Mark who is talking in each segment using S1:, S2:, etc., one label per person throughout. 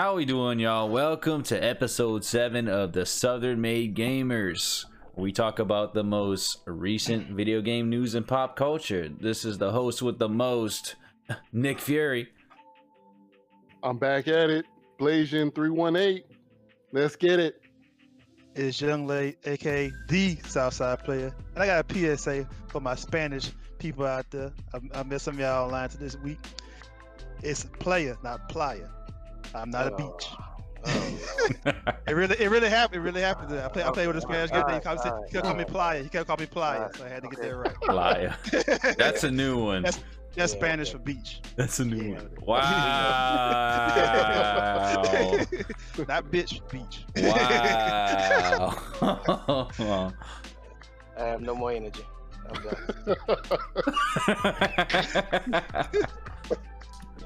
S1: How we doing, y'all? Welcome to episode 7 of the Southern Made Gamers. We talk about the most recent video game news and pop culture. This is the host with the most, Nick Fury.
S2: I'm back at it. Blasian 318. Let's get it.
S3: It's Young Lay, aka the Southside player. And I got a PSA for my Spanish people out there. I, I met some of y'all online to this week. It's player, not playa. I'm not a beach.
S2: Oh, oh
S3: It really, it really happened. It really happened. I play, I play with a Spanish guy. He
S4: Alright,
S3: called me, he
S4: alright,
S3: kept calling me playa. He kept calling me playa,
S4: Alright,
S3: so I had to get that right.
S1: Playa. That's a new one.
S3: That's That's
S4: Yeah,
S3: Spanish
S4: okay.
S3: for beach.
S1: That's a new
S3: Yeah.
S1: one. Wow.
S3: not bitch, beach.
S1: Wow.
S4: I have no more energy. I'm done.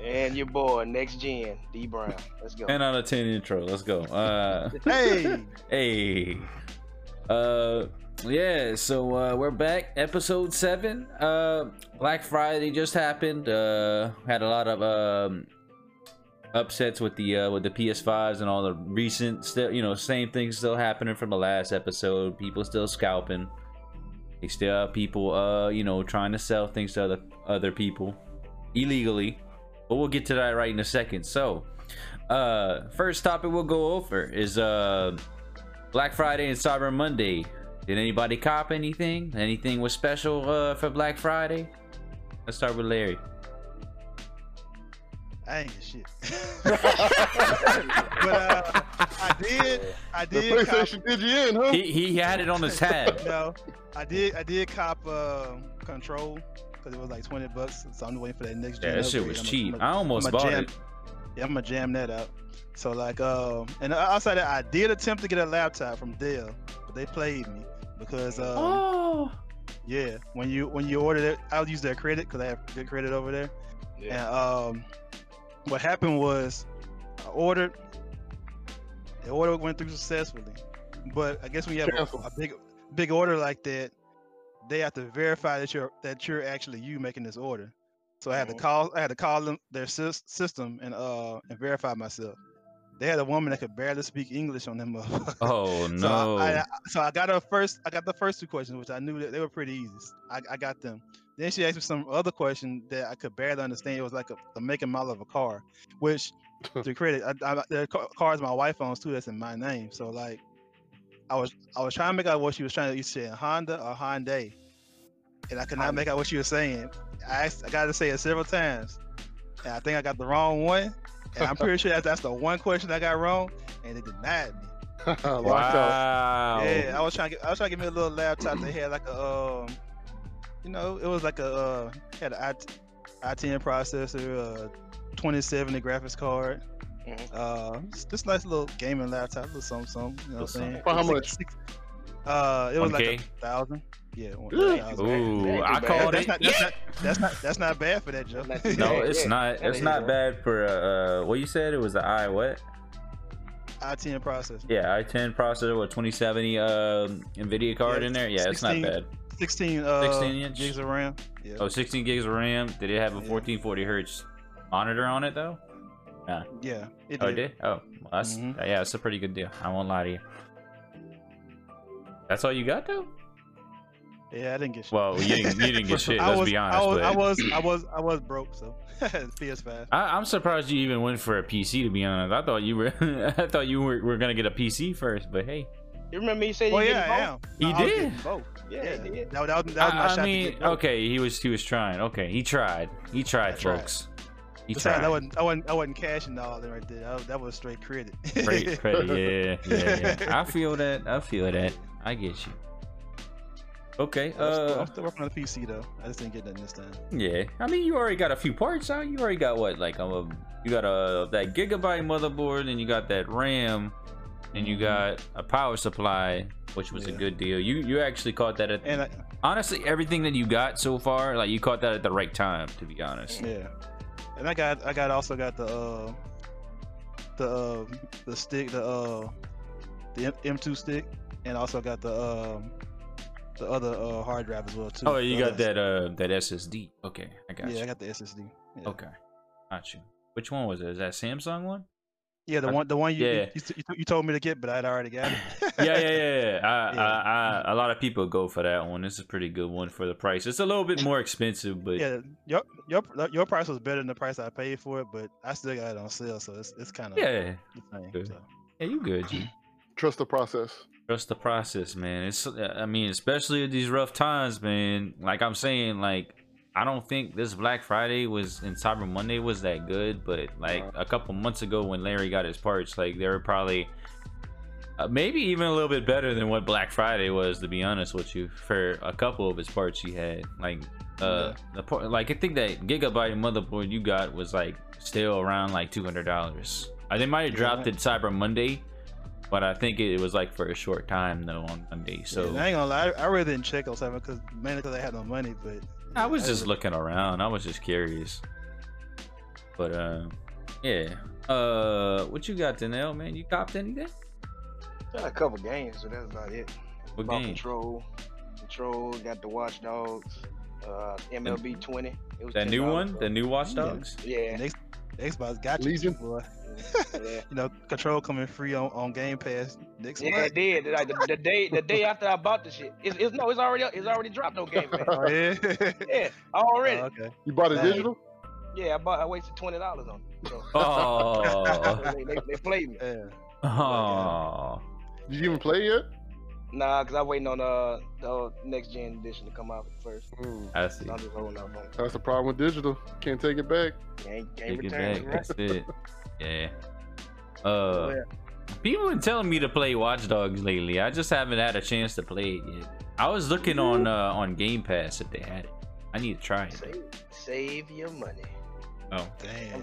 S4: And your boy, next gen, D Brown. Let's go.
S1: 10 out of 10 intro. Let's go. Uh,
S3: hey,
S1: Hey. Uh yeah, so uh we're back episode 7. Uh Black Friday just happened. Uh had a lot of um upsets with the uh with the PS5s and all the recent still, you know, same things still happening from the last episode. People still scalping. They still have people uh, you know, trying to sell things to other other people illegally. But we'll get to that right in a second. So, uh first topic we'll go over is uh Black Friday and Cyber Monday. Did anybody cop anything? Anything was special uh, for Black Friday? Let's start with Larry.
S3: I ain't get shit. but uh, I did, I
S2: The
S3: did. Cop,
S2: PlayStation did you in, huh?
S1: He, he had it on his tab.
S3: no, I did, I did cop uh, Control because it was like twenty bucks. So I'm waiting for that next.
S1: Yeah,
S3: gen
S1: that shit was
S3: I'ma-
S1: cheap.
S3: I'ma-
S1: almost bought
S3: jam,
S1: it.
S3: Yeah, I'm gonna jam that out. So like, um, and outside that, I did attempt to get a laptop from Dell, but they played me because um,
S1: Oh.
S3: yeah, when you when you ordered it, I'll use their credit because I have good credit over there.
S4: Yeah.
S3: And um, what happened was I ordered. The order went through successfully, but I guess when you have a, a big big order like that, they have to verify that you're that you're actually you making this order. So I had to
S4: Mhm.
S3: call I had to call them their sys- system and uh and verify myself. They had a woman that could barely speak English on them. motherfuckers.
S1: Oh
S3: So
S1: no.
S3: I, I, so I got her first. I got the first two questions, which I knew that they were pretty easy. I, I got them. Then she asked me some other question that I could barely understand. It was like a, a make and model of a car, which to credit, I, I, the ca- cars my wife owns too. That's in my name. So like, I was I was trying to make out what she was trying to. You said Honda or Hyundai, and I could not
S4: Honda.
S3: make out what she was saying. I asked, I got to say it several times, and I think I got the wrong one. And I'm pretty sure that's, that's the one question I got wrong, and it denied me.
S1: Wow.
S3: Yeah, I was trying to get, I was trying to get me a little laptop that had like a um, you know, it was like a uh, had an i i10 processor, uh, 2070 graphics card.
S4: Mhm.
S3: Uh, just, just nice little gaming laptop, little something, something. You know what I'm saying?
S2: For how
S3: It was like
S2: much?
S3: six- uh, it was like
S1: 1K?
S3: a thousand. Yeah, one
S2: Ooh.
S3: thousand.
S1: Ooh, I called.
S3: That's
S1: it.
S3: not, that's not that's not that's not bad for that, Joe.
S1: No, it's
S4: Yeah,
S1: not. It's not bad for uh, uh what you said. It was the i what?
S3: i10 processor.
S1: Yeah, i10 processor with 2070 um Nvidia card
S3: Yeah,
S1: in there. Yeah, it's not bad.
S3: 16 uh
S1: 16 inch?
S3: gigs of RAM. Yeah.
S1: Oh, 16 gigs of RAM. Did it have a
S3: Yeah.
S1: 1440 hertz monitor on it though?
S3: Yeah. It
S1: Oh, it
S3: did.
S1: did? Oh, well, that's
S3: Mhm.
S1: yeah, it's a pretty good deal. I won't lie to you. That's all you got though?
S3: Yeah, I didn't get shit.
S1: Well, you didn't, you didn't get shit.
S3: I
S1: Let's
S3: was,
S1: be honest.
S3: I was,
S1: but
S3: I was, I was, I was broke, so PS5.
S1: I, am surprised you even went for a PC. To be honest, I thought you were. I thought you were, were gonna get a PC first. But hey,
S4: You remember you said you
S3: Well,
S4: getting
S3: yeah, I
S4: both?
S3: am.
S1: He
S3: I was
S1: did?
S3: Both.
S4: Yeah,
S3: Yeah,
S4: he did.
S3: That, that was, that was my
S1: I,
S3: shot
S1: mean, okay, he was he was trying. Okay, he tried. He tried,
S3: I
S1: folks. He
S3: Besides,
S1: tried.
S3: I wasn't, I wasn't, I wasn't cashing all that right there. That was, that was straight credit.
S1: Great credit. Yeah, yeah, yeah. I feel that. I feel that. I get you. Okay.
S3: I'm, still,
S1: Uh.
S3: I'm still working on the PC though. I just didn't get nothing this time.
S1: Yeah. I mean, you already got a few parts out. You already got what? Like, um, you got a that gigabyte motherboard, and you got that RAM, and you
S3: Mhm.
S1: got a power supply, which was a good deal. You you actually caught that at
S3: And I,
S1: honestly everything that you got so far. Like, you caught that at the right time. To be honest.
S3: yeah, and I got, I got also got the, uh, the, uh, the stick, the, uh, the M- M2 stick, and also got the, um, the other uh, hard drive as well too.
S1: Oh, you got that uh that SSD. Okay, I got
S3: Yeah,
S1: you.
S3: I got the SSD. Yeah.
S1: Okay, got you. Which one was it? Is that Samsung one?
S3: Yeah, the
S1: I-
S3: one, the one you,
S1: yeah.
S3: you, you, you told me to get, but I'd already got it.
S1: yeah, yeah, yeah. yeah. I,
S3: Yeah.
S1: I, I, a lot of people go for that one. This is a pretty good one for the price. It's a little bit more expensive, but
S3: yeah, your your your price was better than the price I paid for it, but I still got it on sale, so it's it's kind of
S1: yeah,
S3: the same.
S1: Good.
S3: So.
S1: yeah, you good, G.
S2: Trust the process.
S1: Trust the process, man. It's, I mean, especially at these rough times, man. Like I'm saying, like I don't think this Black Friday was and Cyber Monday was that good, but like a couple months ago when Larry got his parts, like they were probably uh, maybe even a little bit better than what Black Friday was, to be honest with you. For a couple of his parts he had, like uh, the part, like I think that Gigabyte motherboard you got was like still around like two hundred dollars. Uh, they might have dropped it Cyber Monday, but I think it was like for a short time though on Monday. So
S3: Yeah, I ain't gonna lie, I, I really didn't check on something because mainly because I had no money, but
S1: I was just looking around. I was just curious. But uh yeah. Uh what you got, Danelle, man? You copped anything?
S4: Got a couple games, but that's about it.
S1: What
S4: Bought
S1: game?
S4: Control, Control, got the Watch Dogs, uh, MLB 20. It was
S1: That new
S4: $10,
S1: one?
S4: so-
S1: The new Watch Dogs?
S4: Yeah,
S3: Next, Xbox got you,
S2: Legion?
S3: boy.
S4: Yeah.
S3: You know, Control coming free on, on Game Pass next
S4: Yeah,
S3: month.
S4: it did. Like the, the day, the day after I bought the shit, it's, it's no, it's already, it's already dropped on Game Pass.
S3: Oh yeah.
S4: Yeah, already.
S3: Oh, okay.
S2: You bought it
S3: Hey.
S2: digital?
S4: Yeah, I bought, I wasted twenty dollars on it. So
S1: Oh.
S4: they, they, they played me.
S3: Yeah.
S1: oh.
S2: Did you even play yet?
S4: Nah, cause I'm waiting on uh, the next gen edition to come out first.
S2: Mm,
S1: I see.
S4: So I'm just holding out on
S2: that's the problem with digital. Can't take it back.
S4: Can't, can't
S1: Take it back.
S4: it.
S1: That's it. Yeah. Uh
S3: Yeah.
S1: people been telling me to play Watch Dogs lately. I just haven't had a chance to play it yet. I was looking on uh on Game Pass if they had it. I need to try it.
S4: Save, save your money.
S1: Oh.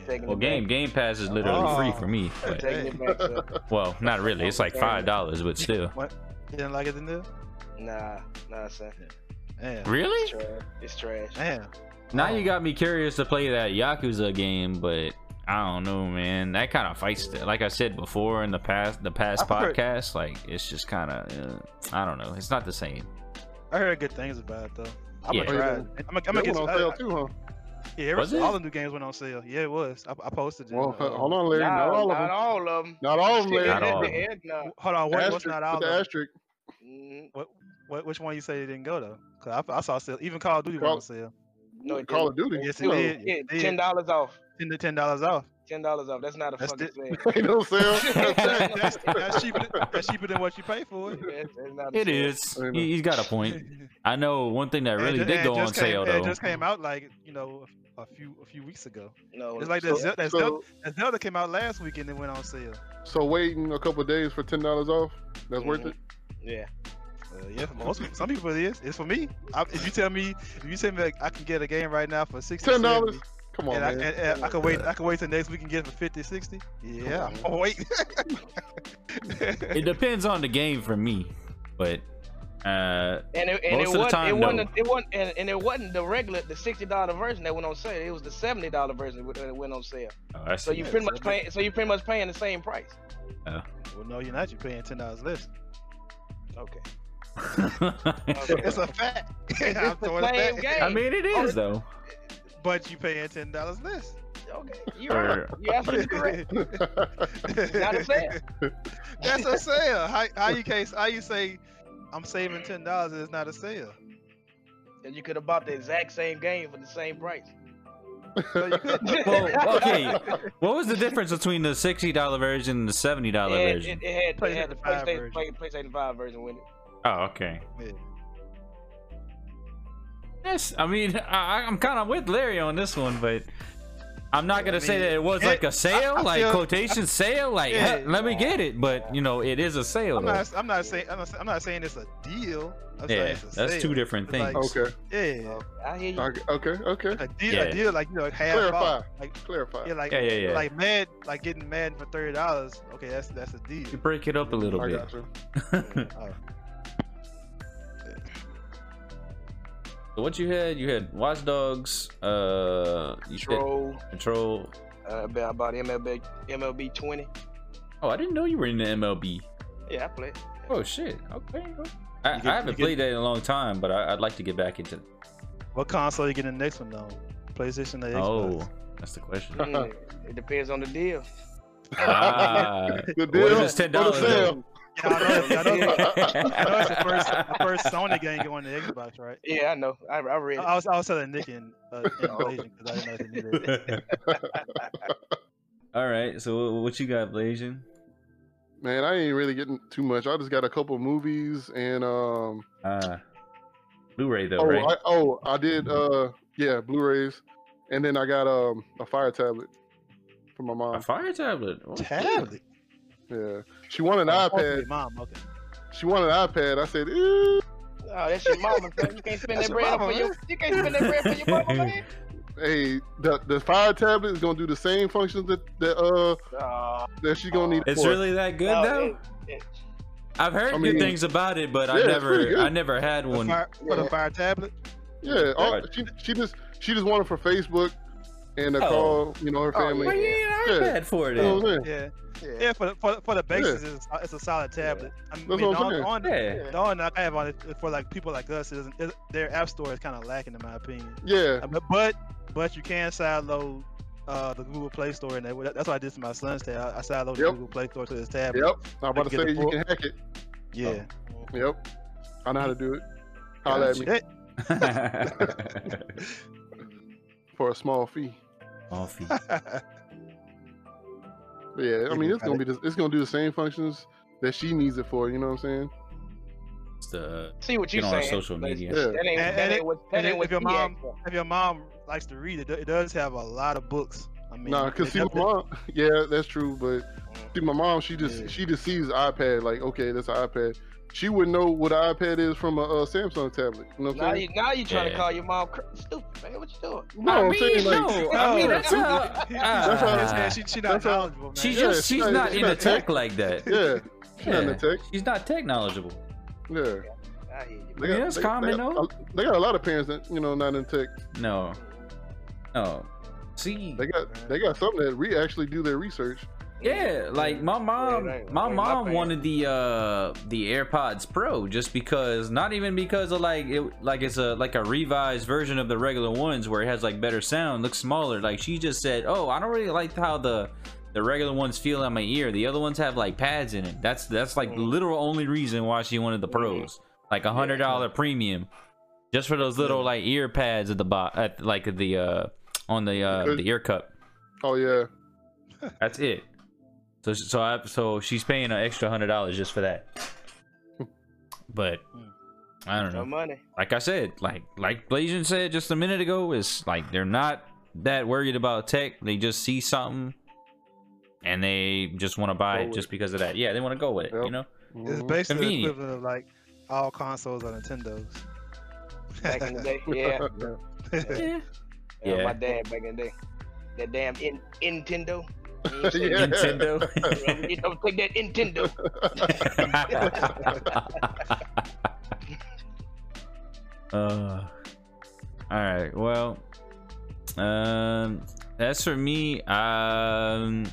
S3: Damn.
S1: Well game
S4: back.
S1: Game Pass is literally free
S3: Oh.
S1: for me.
S4: I'm
S1: But,
S4: taking it back.
S1: Well, not really. It's like five dollars, but still.
S3: What? You didn't like it in there?
S4: Nah, nah, son.
S3: Damn.
S1: Really?
S4: It's trash. It's trash.
S3: Damn.
S1: Now
S3: Oh.
S1: you got me curious to play that Yakuza game, but I don't know, man. That kind of fights. Like I said before in the past, the past
S3: I prefer-
S1: podcast, like it's just kind of, uh, I don't know. It's not the same.
S3: I heard good things about it though. I'm
S1: Yeah.
S3: gonna try it. I'm gonna, I'm gonna get
S2: went on sale too, huh?
S3: Yeah, every,
S1: Was it?
S3: all the new games went on sale. Yeah, it was. I, I posted it.
S2: Well,
S3: uh,
S2: hold on, Larry.
S4: Nah,
S2: Not all of
S4: not
S2: them.
S4: all of them.
S2: Not all of them, Larry.
S1: Not all of them.
S4: Nah.
S3: Hold on, what, what's not all
S2: put
S3: of them?
S2: asterisk.
S4: Mhm.
S3: What, which one you say it didn't go though? Cause I, I saw sale. Even Call of Duty went
S2: Call-
S3: on sale.
S4: No, it
S2: Call of Duty.
S3: Yes, it
S2: No,
S3: did.
S4: Yeah,
S3: Yes, it did.
S4: ten dollars off.
S3: Ten to ten dollars off.
S4: Ten dollars off. That's not a
S3: That's
S4: fucking
S3: it.
S4: sale.
S2: Ain't no sale.
S3: that's, that's cheaper. Than, that's cheaper than what you pay for it.
S4: That's, that's not a
S1: It
S4: sale.
S1: is.
S2: I know.
S1: He, he's got a point. I know one thing that really
S3: ju-
S1: did go on
S3: came-
S1: sale though.
S3: It just came out like you know a few a few weeks ago.
S4: No,
S3: It's like
S4: so-
S3: that, Zel- that, Zelda, that Zelda came out last week and it went on sale.
S2: so waiting a couple days for ten dollars off. That's worth
S4: Mhm.
S2: it.
S4: Yeah.
S3: Uh, yeah, for most people, some people it is. It's for me. I, if you tell me, if you tell me like, I can get a game right now for sixty,
S2: Ten dollars.
S3: 70,
S2: Come on,
S3: and, I,
S2: man.
S3: and, and I can wait, I can wait till next week and get it for 50, 60. Yeah, I'm gonna wait.
S1: It depends on the game for me, but uh,
S4: And it, and
S1: Most
S4: it
S1: of the
S4: wasn't
S1: time,
S4: it wasn't it wasn't and, and it wasn't the regular the sixty dollar version that went on sale. It was the seventy dollar version that went on sale.
S1: oh, I
S4: So you
S3: Yeah,
S4: pretty much paying so you pretty much paying the same price.
S3: well, no, you're not. You're paying ten dollars less.
S4: Okay.
S3: It's, it's a fact. I'm
S4: It's the same
S3: back.
S4: game.
S1: I mean, it is though.
S3: But you paying ten dollars less.
S4: Okay. You're right. You're absolutely correct. Not a sale.
S3: That's a sale. How, how you case? How you say I'm saving ten dollars? It's not a sale.
S4: And you could have bought the exact same game for the same price.
S3: So
S1: Well, okay. What was the difference between the sixty dollar version and the seventy dollar version?
S4: it, it had, it had the
S3: PlayStation 5
S4: PlayStation,
S3: version.
S4: PlayStation 5 version with it.
S1: Oh, okay.
S3: Yeah.
S1: Yes, I mean, I, I'm kind of with Larry on this one, but I'm not gonna
S3: I
S1: say that it was
S3: it-
S1: like a sale,
S3: I
S1: like
S3: feel-
S1: quotation sale. Like,
S3: Yeah.
S1: "Hey, let me get it, but you know, it is a sale.
S3: I'm not. I'm not saying. I'm not, I'm not saying it's a deal. I'm
S1: yeah,
S3: it's a
S1: that's
S3: sale.
S1: two different
S3: It's like-
S1: things.
S2: okay.
S3: Yeah.
S4: I hear you.
S2: Okay. Okay. Okay.
S3: A deal,
S1: Yeah.
S3: a deal like you know half
S2: Clarify.
S3: off. Like
S2: Clarify.
S3: yeah, like
S1: Yeah, yeah, yeah.
S3: like mad, like getting mad for thirty dollars. Okay, that's that's a deal.
S1: You break it up a little
S2: I
S1: bit.
S3: Oh.
S1: So what you had? You had Watch Dogs. Uh, you said
S4: Control.
S1: Control.
S4: Uh, about about MLB MLB 20.
S1: Oh, I didn't know you were in the MLB.
S4: Yeah, I played.
S1: Oh shit. Okay. I,
S3: get-
S1: I haven't
S3: you get-
S1: played that in a long time, but I, I'd like to get back into. It.
S3: What console are you getting the next one though? PlayStation or Xbox?
S1: Oh, that's the question.
S4: Mm, it depends on the deal.
S1: Ah,
S2: The deal
S1: is this $10
S2: for the sale.
S3: Yeah, I know, I know, I know it's the first, the first Sony game going to Xbox, right?
S4: Yeah, I know. I, I read
S3: I. I was, I was telling Nick and, uh, and because I didn't know they knew.
S1: All right, so what you got, Blasian?
S2: Man, I ain't really getting too much. I just got a couple movies and um.
S1: Uh, Blu-ray though,
S2: oh,
S1: right?
S2: I, oh, I did. Uh, yeah, Blu-rays, and then I got um a Fire tablet for my mom.
S1: A fire tablet. Oh,
S3: Tablet.
S2: Yeah, she wanted an
S3: Oh,
S2: iPad.
S3: Mom, okay.
S2: She wanted an iPad. I said, "Eh."
S4: Oh, that's your mama. son. You can't spend that
S3: your
S4: bread for your. You can't spend that bread for your mama, man.
S2: "Hey, the the Fire tablet is gonna do the same functions that that uh
S4: Oh,
S2: that she's gonna need."
S1: It's
S2: for.
S1: really that good
S4: no,
S1: though.
S4: it- it-
S1: I've heard
S2: I
S1: good things about it, but
S2: Yeah,
S1: I never. I never had
S3: The
S1: one.
S3: fire, for the Fire tablet.
S2: Yeah, all,
S1: Right.
S2: she she just she just wanted for Facebook and to
S1: Oh.
S2: call you know her
S4: Oh,
S2: family.
S1: Why you
S4: yeah.
S1: ain't
S2: Yeah.
S1: an iPad for it?
S2: You know what I'm?
S3: Yeah,
S4: yeah.
S3: yeah. For the for, for the basics, it's, a, it's a solid tablet. I mean,
S2: That's
S3: the
S2: what I'm
S3: only-
S2: saying.
S3: on,
S1: Yeah.
S3: the only knock I have on it for like people like us is, is their app store is kind of lacking in my opinion.
S2: Yeah,
S3: Uh, But but, but you can sideload uh, the Google Play Store, and that, that's what I did to my son's tab. I I sideloaded the Google Play Store to his tablet.
S2: yep. I'm about to say you can hack it.
S3: Yeah.
S2: Yep, I know how to do it. Holla at me for a small fee.
S1: Coffee.
S2: But yeah, I mean it's gonna be the, it's gonna do the same functions that she needs it for. You know what I'm saying?
S1: It's the
S4: See what you
S1: Get on
S4: saying.
S1: social media.
S2: Yeah.
S4: That ain't,
S3: And-
S4: that ain't what. That
S3: and
S4: ain't
S3: if your mom- if your mom likes to read, it, it does have a lot of books. I mean,
S2: Nah, cause see my mom. Yeah, that's true. But
S4: Mm.
S2: see, my mom, she just
S3: Yeah.
S2: she just sees iPad like, okay, that's an iPad. She wouldn't know what an iPad is from a, uh Samsung tablet. You know what
S4: Now
S2: I'm
S4: you,
S2: saying?
S4: now you trying
S1: Yeah.
S4: to call your mom cr- stupid, man. What you doing?
S2: No,
S1: I
S2: I'm
S1: mean,
S2: saying like,
S1: no, I mean that's how.
S3: He- he-
S2: That's how-
S3: he's she, she not
S2: that's
S3: knowledgeable, man.
S1: she's
S2: Yeah,
S1: just
S2: she's
S1: she's
S2: not-
S1: not
S2: she's
S1: into
S2: not
S1: tech
S2: tech.
S1: like that.
S2: yeah, she's not in the tech.
S1: She's not tech knknowledgeable.
S2: Yeah,
S4: I hear you.
S2: They
S1: mean, that's common,
S2: they
S1: though.
S2: got, They got a lot of parents that you know not in tech.
S1: No, no. See,
S2: They got they got some that re actually do their research.
S1: Yeah, like my mom, my mom wanted the uh the AirPods Pro just because, not even because of like it, like it's a like a revised version of the regular ones where it has like better sound, looks smaller. Like she just said, oh, I don't really like how the the regular ones feel on my ear. The other ones have like pads in it. That's that's like the
S4: Mhm.
S1: literal only reason why she wanted the pros, like a hundred dollar premium, just for those little like ear pads at the bot, at like the uh on the uh the ear cup.
S2: Oh yeah,
S1: That's it. So so I so she's paying an extra hundred dollars just for that. But I don't know.
S4: No
S1: know.
S4: money.
S1: Like I said, like like Blasian said just a minute ago, is like they're not that worried about tech. They just see something and they just want to buy
S2: Go
S1: it
S2: with
S1: just because of that. Yeah, they want to go with it.
S2: Yep.
S1: You know.
S3: It's basically
S1: Convenient.
S3: equivalent of like all consoles are Nintendos.
S4: Back in the day, yeah.
S1: Yeah.
S4: yeah.
S1: Yeah.
S4: My dad back in the day. That damn in, Nintendo. You know,
S2: Yeah.
S1: Nintendo.
S4: you know, take that Nintendo.
S1: uh, all right. Well, um, as for me, um,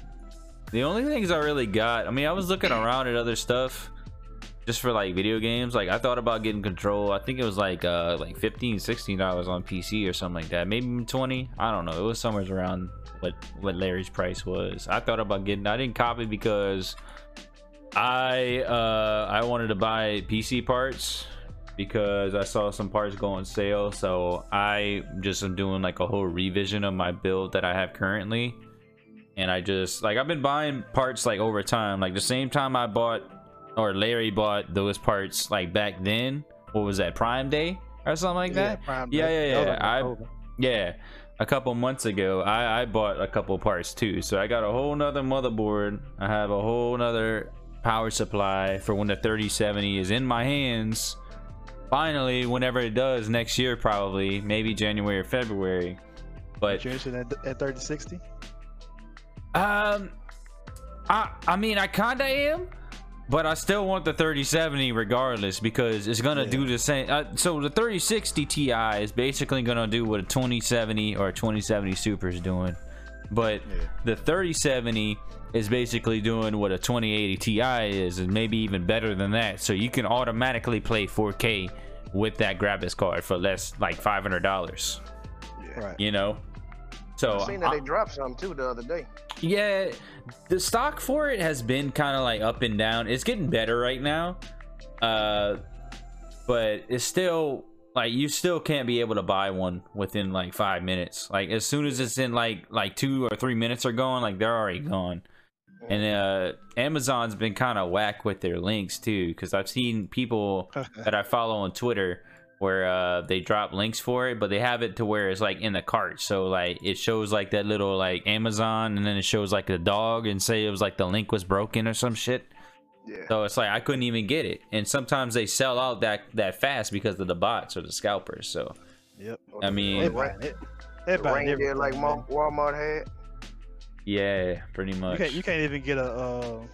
S1: the only things I really got. I mean, I was looking around at other stuff. Just for like video games, like I thought about getting control. I think it was like uh like 15 16 dollars on PC or something like that. Maybe even 20. I don't know. It was somewhere around what what Larry's price was. I thought about getting. I didn't copy because I uh I wanted to buy PC parts because I saw some parts go on sale. So I just am doing like a whole revision of my build that I have currently. And I just like I've been buying parts like over time. Like the same time I bought or Larry bought those parts like back then. What was that? Prime Day or something like that?
S3: Prime
S1: Yeah,
S3: Day.
S1: yeah,
S3: That
S1: yeah. I- Yeah, a couple months ago, I, I bought a couple parts too. So I got a whole nother motherboard. I have a whole nother power supply for when the 3070 is in my hands. Finally, whenever it does next year, probably maybe January or February. But
S3: You're interested at, at 3060?
S1: um, I I mean I kinda am, but I still want the 3070 regardless because it's gonna
S3: Yeah.
S1: do the same. Uh, so the 3060 Ti is basically gonna do what a 2070 or a 2070 Super is doing, but
S3: Yeah.
S1: the 3070 is basically doing what a 2080 Ti is, and maybe even better than that. So you can automatically play 4K with that graphics card for less like $500.
S3: Right.
S1: You know. So
S4: I've seen that
S1: I-
S4: they dropped some too the other day.
S1: yeah, the stock for it has been kind of like up and down. It's getting better right now, uh, but it's still like you still can't be able to buy one within like five minutes. Like as soon as it's in like like two or three minutes are gone, like they're already gone. And uh, Amazon's been kind of whack with their links too, because I've seen people that I follow on Twitter where uh, they drop links for it, but they have it to where it's like in the cart. So like it shows like that little like Amazon, and then it shows like the dog, and say it was like the link was broken or some shit.
S4: Yeah.
S1: So it's like I couldn't even get it, and sometimes they sell out that that fast because of the bots or the scalpers. So
S3: Yep.
S1: I mean-
S3: They
S4: the
S3: buying it. They
S4: the
S3: buying
S4: reindeer
S3: everything,
S4: like Walmart had.
S1: yeah, pretty
S3: You
S1: much.
S3: can't, you can't even get a. Uh, you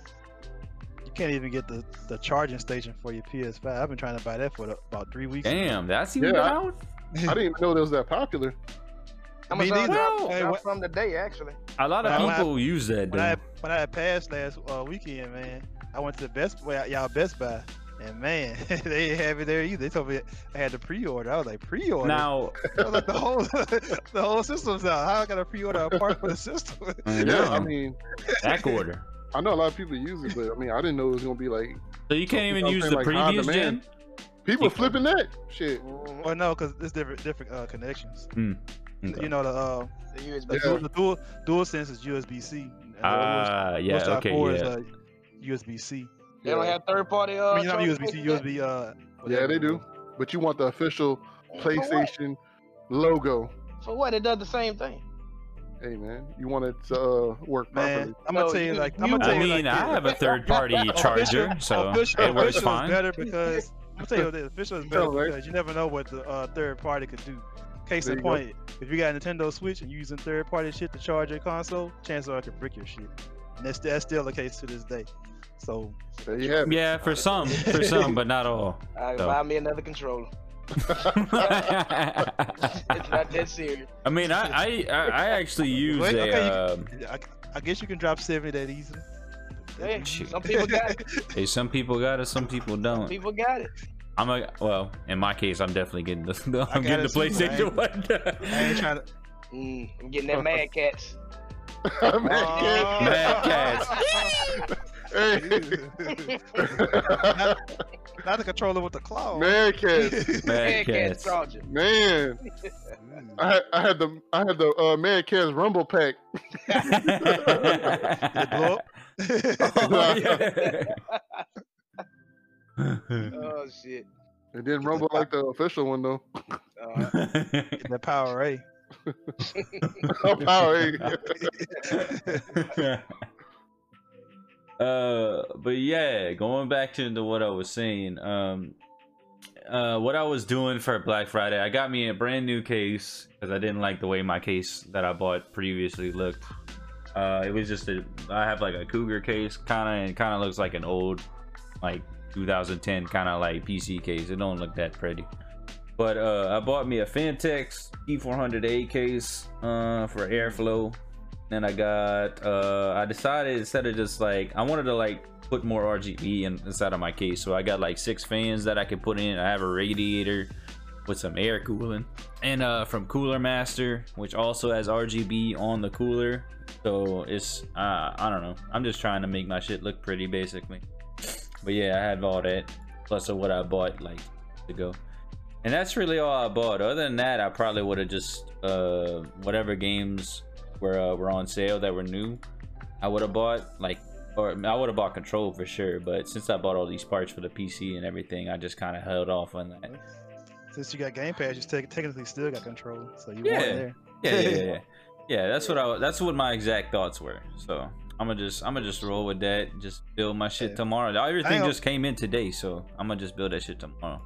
S3: can't even get the, the charging station for your PS5. I've been trying to buy that for the, about three weeks. now.
S1: Damn, that's even
S2: Yeah, I-
S1: out.
S2: I didn't even know it was that popular.
S3: Me
S4: Amazon
S3: neither.
S4: dropped,
S3: Hey,
S4: dropped
S3: what-
S4: some today actually.
S1: A lot of
S3: When I-
S1: people use that.
S3: When I when I had passed last uh, weekend, man, I went to the Best well, y'all Best Buy, and man, they didn't have it there either. They told me I had to pre-order. I was like, pre-order.
S1: Now,
S3: I was like, the whole the whole system's out. How I got to pre-order a part for the system?
S1: I
S2: Yeah,
S1: know,
S2: I mean,
S1: back order.
S2: I know a lot of people use it, but I mean, I didn't know it was gonna be like
S1: So you can't even use
S2: saying,
S1: the
S2: like,
S1: previous gen.
S2: people
S1: You-
S2: flipping that shit.
S3: Well, no, because it's different different uh, connections.
S1: Okay.
S3: You know the uh,
S4: The USB.
S2: Yeah.
S3: dual, the dual dual sense is USB C.
S1: Ah, yeah, okay,
S3: Is,
S1: yeah.
S3: uh, USB C.
S4: They don't have third party. Uh,
S3: I mean, not USB C. USB. Uh,
S2: Yeah, they do. But you want the official PlayStation logo.
S4: For what? It does the same thing.
S2: Hey man, you want it to uh, work
S3: Man,
S2: properly.
S3: I'm gonna
S4: No,
S3: tell you
S4: you-
S3: like I'm gonna tell
S1: I
S3: you
S1: mean,
S3: like
S1: I have a third-party charger, so
S3: official,
S1: it works
S3: official
S1: fine.
S3: is better because I'm tell you the official is better
S2: Tell 'em, right?
S3: because you never know what the uh, third party could do. Case
S2: There
S3: in
S2: you go.
S3: point, if you got a Nintendo Switch and you're using third party shit to charge your console, chances are it could brick your shit. And that's, that's still the case to this day. So
S2: There you have it.
S1: Yeah, for some, for some, but not all.
S4: I
S1: So.
S4: buy me another controller. It's not that serious.
S1: I mean, I, I, I I actually use
S3: Wait,
S1: a.
S3: okay, you-
S1: um,
S3: I, I guess you can drop 70 that easy.
S4: Hey, some people got it.
S1: hey, some people got it, some people don't.
S4: people got it.
S1: I'm a well. In my case, I'm definitely getting the. the I'm getting the
S3: it too,
S1: PlayStation one.
S3: I ain't trying to.
S4: Mm, I'm getting that Mad Catz.
S2: Man,
S3: Oh.
S1: Mad Catz.
S2: Hey.
S3: Not the controller with the claw.
S2: Man, cats.
S1: Mad
S4: Mad Cats
S1: Cats.
S2: Man, I had, I had the I had the uh, Man Cats Rumble pack.
S3: Did it blow up?
S1: Oh.
S4: Oh shit.
S2: It didn't rumble like the official one though.
S4: Uh,
S3: the Power A.
S2: Power eight.
S1: Uh but yeah going back to what i was saying um uh what i was doing for black friday i got me a brand new case because i didn't like the way my case that i bought previously looked. Uh it was just a i have like a cougar case kind of and it kind of looks like an old like 2010 kind of like pc case. It don't look that pretty. But uh i bought me a Phanteks e400a case uh for airflow then I got uh I decided instead of just like I wanted to like put more RGB in, inside of my case. So I got like six fans that I could put in. I have a radiator with some air cooling. And uh from Cooler Master, which also has RGB on the cooler. So it's uh I don't know. I'm just trying to make my shit look pretty basically. But yeah, I had all that plus of what I bought like to go. And that's really all I bought. Other than that, I probably would have just uh whatever games were uh, were on sale that were new. I would have bought like, or I would have bought Control for sure. But since I bought all these parts for the PC and everything, I just kind of held off on that.
S3: Since you got Game Pass, you te- technically still got control. So you
S1: Yeah.
S3: there.
S1: Yeah, yeah, yeah. yeah that's what I. That's what my exact thoughts were. So I'm gonna just I'm gonna just roll with that. Just build my shit
S3: Yeah.
S1: tomorrow. Everything just came in today, so I'm gonna just build that shit tomorrow.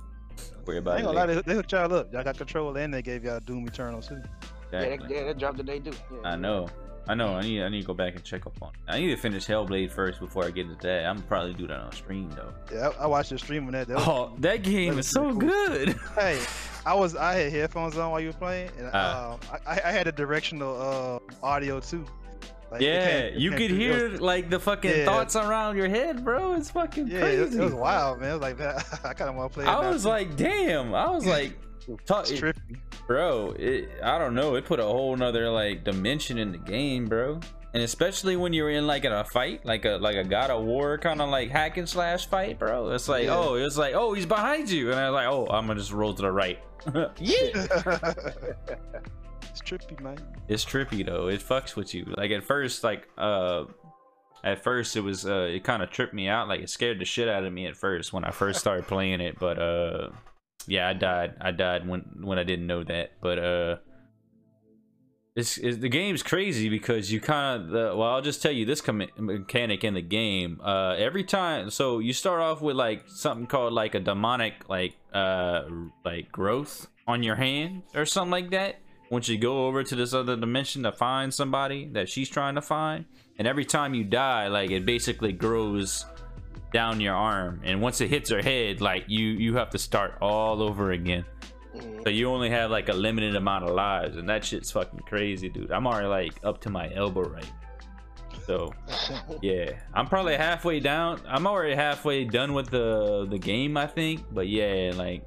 S1: Worry
S3: I ain't
S1: it.
S3: gonna lie, they, they hooked y'all up. Y'all got control and they gave y'all Doom Eternal too.
S4: Yeah, that,
S1: Exactly.
S4: yeah, that dropped today too. Yeah,
S1: I know. I know. I need. I need to go back and check up on. It. I need to finish Hellblade first before I get into that. I'm probably do that on stream though.
S3: Yeah, I, I watched your stream on that. that was,
S1: Oh, that game
S3: that
S1: is so
S3: cool.
S1: good.
S3: Hey, I was I had headphones on while you were playing, and
S1: Ah.
S3: uh, I, I had a directional uh, audio too. Like,
S1: yeah,
S3: can't- it
S1: you could hear
S3: was-
S1: like the fucking
S3: Yeah.
S1: thoughts around your head, bro. It's fucking
S3: Yeah, it,
S1: crazy.
S3: it was wild, man. It was like that. I kind of want to play. it
S1: I
S3: now,
S1: was
S3: too.
S1: like, damn. I was like, talk,
S3: it's trippy.
S1: Bro it, i don't know it put a whole nother like dimension in the game bro. And especially when you're in like in a fight like a like a god of war kind of like hack and slash fight bro. It's like
S3: Yeah.
S1: oh it's like oh he's behind you. And i was like oh i'm gonna just roll to the right. Yeah.
S3: It's trippy, man.
S1: it's trippy though. It fucks with you. Like at first like uh at first it was uh it kind of tripped me out. Like it scared the shit out of me at first when i first started playing it. But uh yeah i died. I died when when i didn't know that but uh it's, it's the game's crazy because you kind of well i'll just tell you this mechanic in the game uh every time so you start off with like something called like a demonic like uh like growth on your hand or something like that. Once you go over to this other dimension to find somebody that she's trying to find and every time you die like it basically grows down your arm and once it hits her head like you you have to start all over again.
S4: Mhm.
S1: so you only have like a limited amount of lives and that shit's fucking crazy dude. I'm already like up to my elbow right so yeah. I'm probably halfway down. I'm already halfway done with the the game i think. But yeah like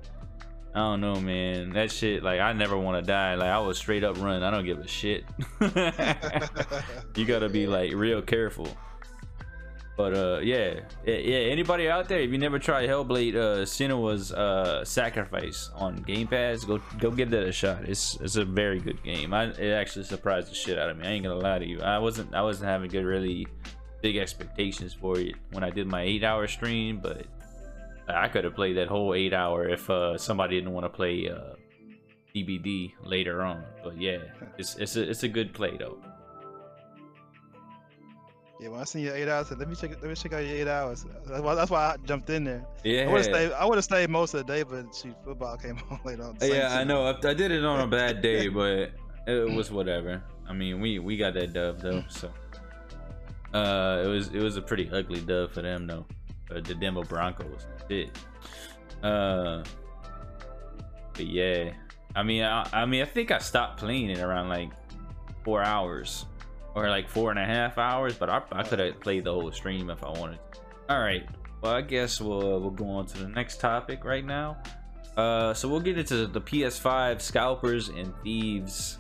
S1: i don't know man. That shit like i never want to die. Like i was straight up run. I don't give a shit. You gotta be like real careful but uh yeah. Yeah anybody out there if you never tried hellblade uh Senua's uh sacrifice on game pass go go give that a shot. It's it's a very good game. I it actually surprised the shit out of me. I ain't gonna lie to you. I wasn't i wasn't having good really big expectations for it when i did my eight hour stream but i could have played that whole eight hour if uh somebody didn't want to play uh dbd later on. But yeah it's it's a, it's a good play though
S3: Yeah, when I seen your eight hours, I said, let me check. Let me check out your eight hours. That's why, that's why I jumped in there.
S1: yeah
S3: I would have stayed. I would have stayed most of the day, but shoot, football came on later on.
S1: Yeah,
S3: Saints
S1: I know. I, I did it on a bad day, but it was whatever. I mean, we we got that dub though, so uh, it was it was a pretty ugly dub for them though. Uh, the Denver Broncos did. Uh, but yeah, I mean, I, I mean, I think I stopped playing it around like four hours or like four and a half hours, but I, I could have played the whole stream if I wanted. All right, well, I guess we'll we'll go on to the next topic right now. Uh, so we'll get into the PS5 scalpers and thieves.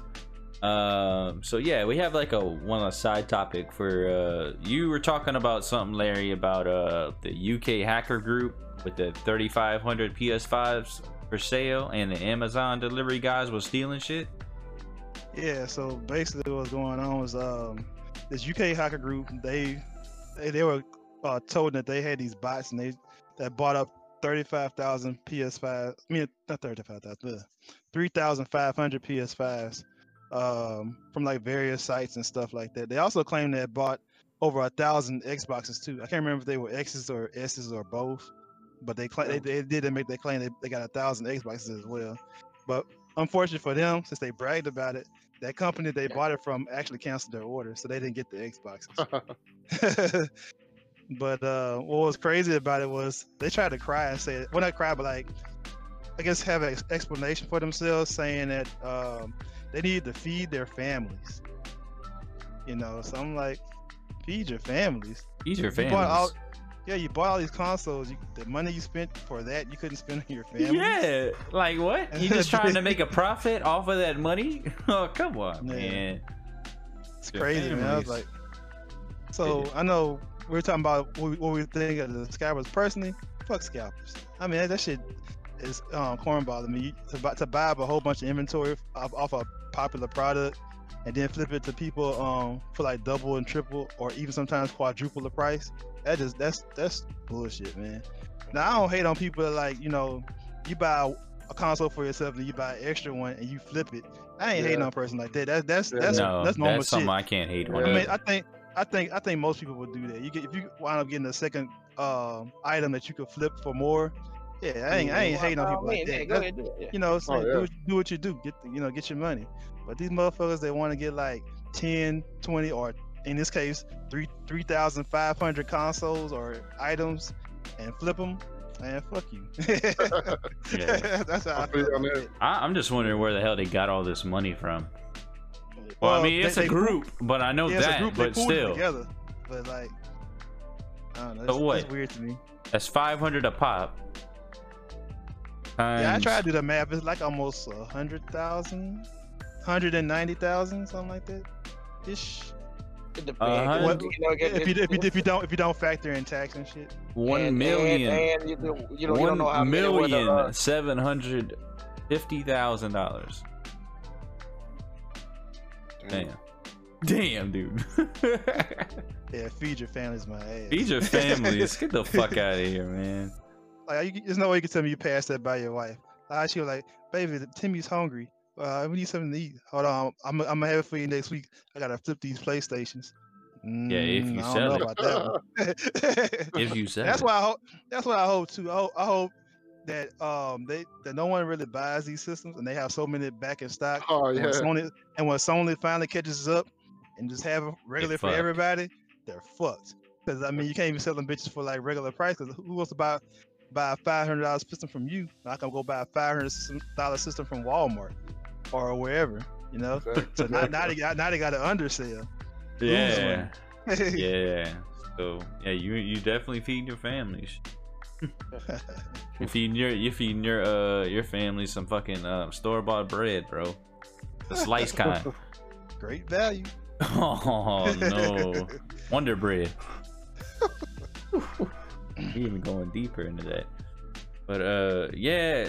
S1: Um, so yeah, we have like a one a side topic for uh, you were talking about something, Larry, about uh the UK hacker group with the 3,500 PS5s for sale, and the Amazon delivery guys was stealing shit.
S3: Yeah, so basically what's going on was um this UK hacker group they they, they were uh, told that they had these bots and they that bought up 35,000 PS5 I mean not 35,000 3,500 PS5s um from like various sites and stuff like that. They also claim they bought over a thousand Xboxes too. I can't remember if they were X's or S's or both, but they cla- they, they did make they claim they, they got a thousand Xboxes as well. But unfortunate for them, since they bragged about it, that company they bought it from actually canceled their order, so they didn't get the Xboxes. but uh, what was crazy about it was they tried to cry and say, well, not cry, but like, I guess have an ex- explanation for themselves, saying that um, they need to feed their families. You know, so I'm like, feed your families.
S1: These are
S3: You
S1: families.
S3: bought all, yeah, you bought all these consoles. You, the money you spent for that, you couldn't spend on your family.
S1: Yeah, like what? You just trying to make a profit off of that money? Oh, come on,
S3: Yeah.
S1: man.
S3: It's
S1: Your
S3: crazy, man. I was like, so I know we are talking about what we, what we think of the scalpers. Personally, fuck scalpers. I mean, that, that shit is um, cornball to me. You- To buy, to buy up a whole bunch of inventory off, off a popular product and then flip it to people um, for like double and triple or even sometimes quadruple the price. That just that's that's bullshit, man. Now I don't hate on people that like you know you buy a console for yourself and you buy an extra one and you flip it. I ain't hating on a person like that. That's that's
S2: Yeah.
S3: that's
S1: no,
S3: that's normal
S1: that's
S3: shit.
S1: something I can't hate on.
S3: I mean. I think, I think, I think most people would do that. You get if you wind up getting a second um, item that you could flip for more. Yeah, I ain't, I ain't hating on people like that.
S4: ahead, do
S3: You know, say,
S2: Oh, yeah.
S3: do, what, do what you do. Get the, you know, get your money. But these motherfuckers, they want to get like 10, 20, or in this case, three three thousand five hundred consoles or items, and flip them. Man, fuck you.
S1: Yeah.
S3: That's how I
S2: I feel
S3: feel.
S2: on
S3: about
S2: that.
S3: it.
S1: I, I'm just wondering where the hell they got all this money from. Well, I
S3: Well,
S1: mean,
S3: they-
S1: it's a
S3: they-
S1: group, but I know
S3: Yeah,
S1: that.
S3: group
S1: but still,
S3: together. But like, I don't know.
S1: So
S3: It's,
S1: what?
S3: it's weird to me.
S1: that's 500 a pop. times.
S3: Yeah, I tried to do the math. It's like almost a hundred thousand, hundred and ninety thousand, something like that. Ish.
S4: It depends.
S1: Uh-huh.
S4: 'cause,
S3: What-
S4: you know,
S3: If you, if you if you don't if you don't factor in tax and shit.
S1: One
S4: and-
S1: million.
S4: And, and you, don't- you, don't, you don't know how
S1: One
S4: many were the,
S1: million
S4: uh,
S1: seven hundred fifty thousand dollars. Damn. Damn, dude.
S3: Yeah, feed your families, my ass.
S1: Feed your families. Get the fuck out of here, man.
S3: Like, you, there's no way you can tell me you passed that by your wife. Uh, she was like, "Baby, Timmy's hungry. Uh, we need something to eat. Hold on, I'm, I'm gonna have it for you next week. I gotta flip these PlayStations."
S1: Yeah, if
S3: Mm,
S1: you
S3: I don't
S1: sell
S3: know
S1: it.
S3: about that.
S1: If you said
S3: that's
S1: it.
S3: why I hope. That's what I hope too. I hope, I hope that um they that no one really buys these systems and they have so many back in stock.
S2: Oh
S3: And
S2: yeah.
S3: when Sony and when Sony finally catches up and just have it regular for everybody, they're fucked. Because I mean, you can't even sell them bitches for like regular price. Because who wants to buy buy a five hundred dollars system from you? I can go buy a five hundred dollar system from Walmart or wherever. You know. So now, now they got now they got to undersell.
S1: Yeah. Yeah. So yeah, you you definitely feed your families. You feeding your you feeding your uh your family some fucking uh, store bought bread, bro. The slice kind.
S3: Great value.
S1: oh no, Wonder Bread. we even going deeper into that. But uh, yeah,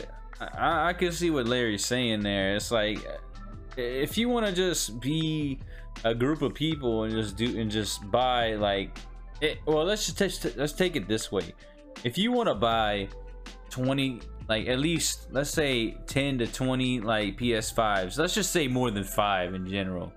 S1: I, I can see what Larry's saying there. It's like if you want to just be a group of people and just do and just buy like, it, well, let's just take, let's take it this way. If you want to buy 20 like at least let's say 10 to 20 like PS5s. Let's just say more than 5 in general.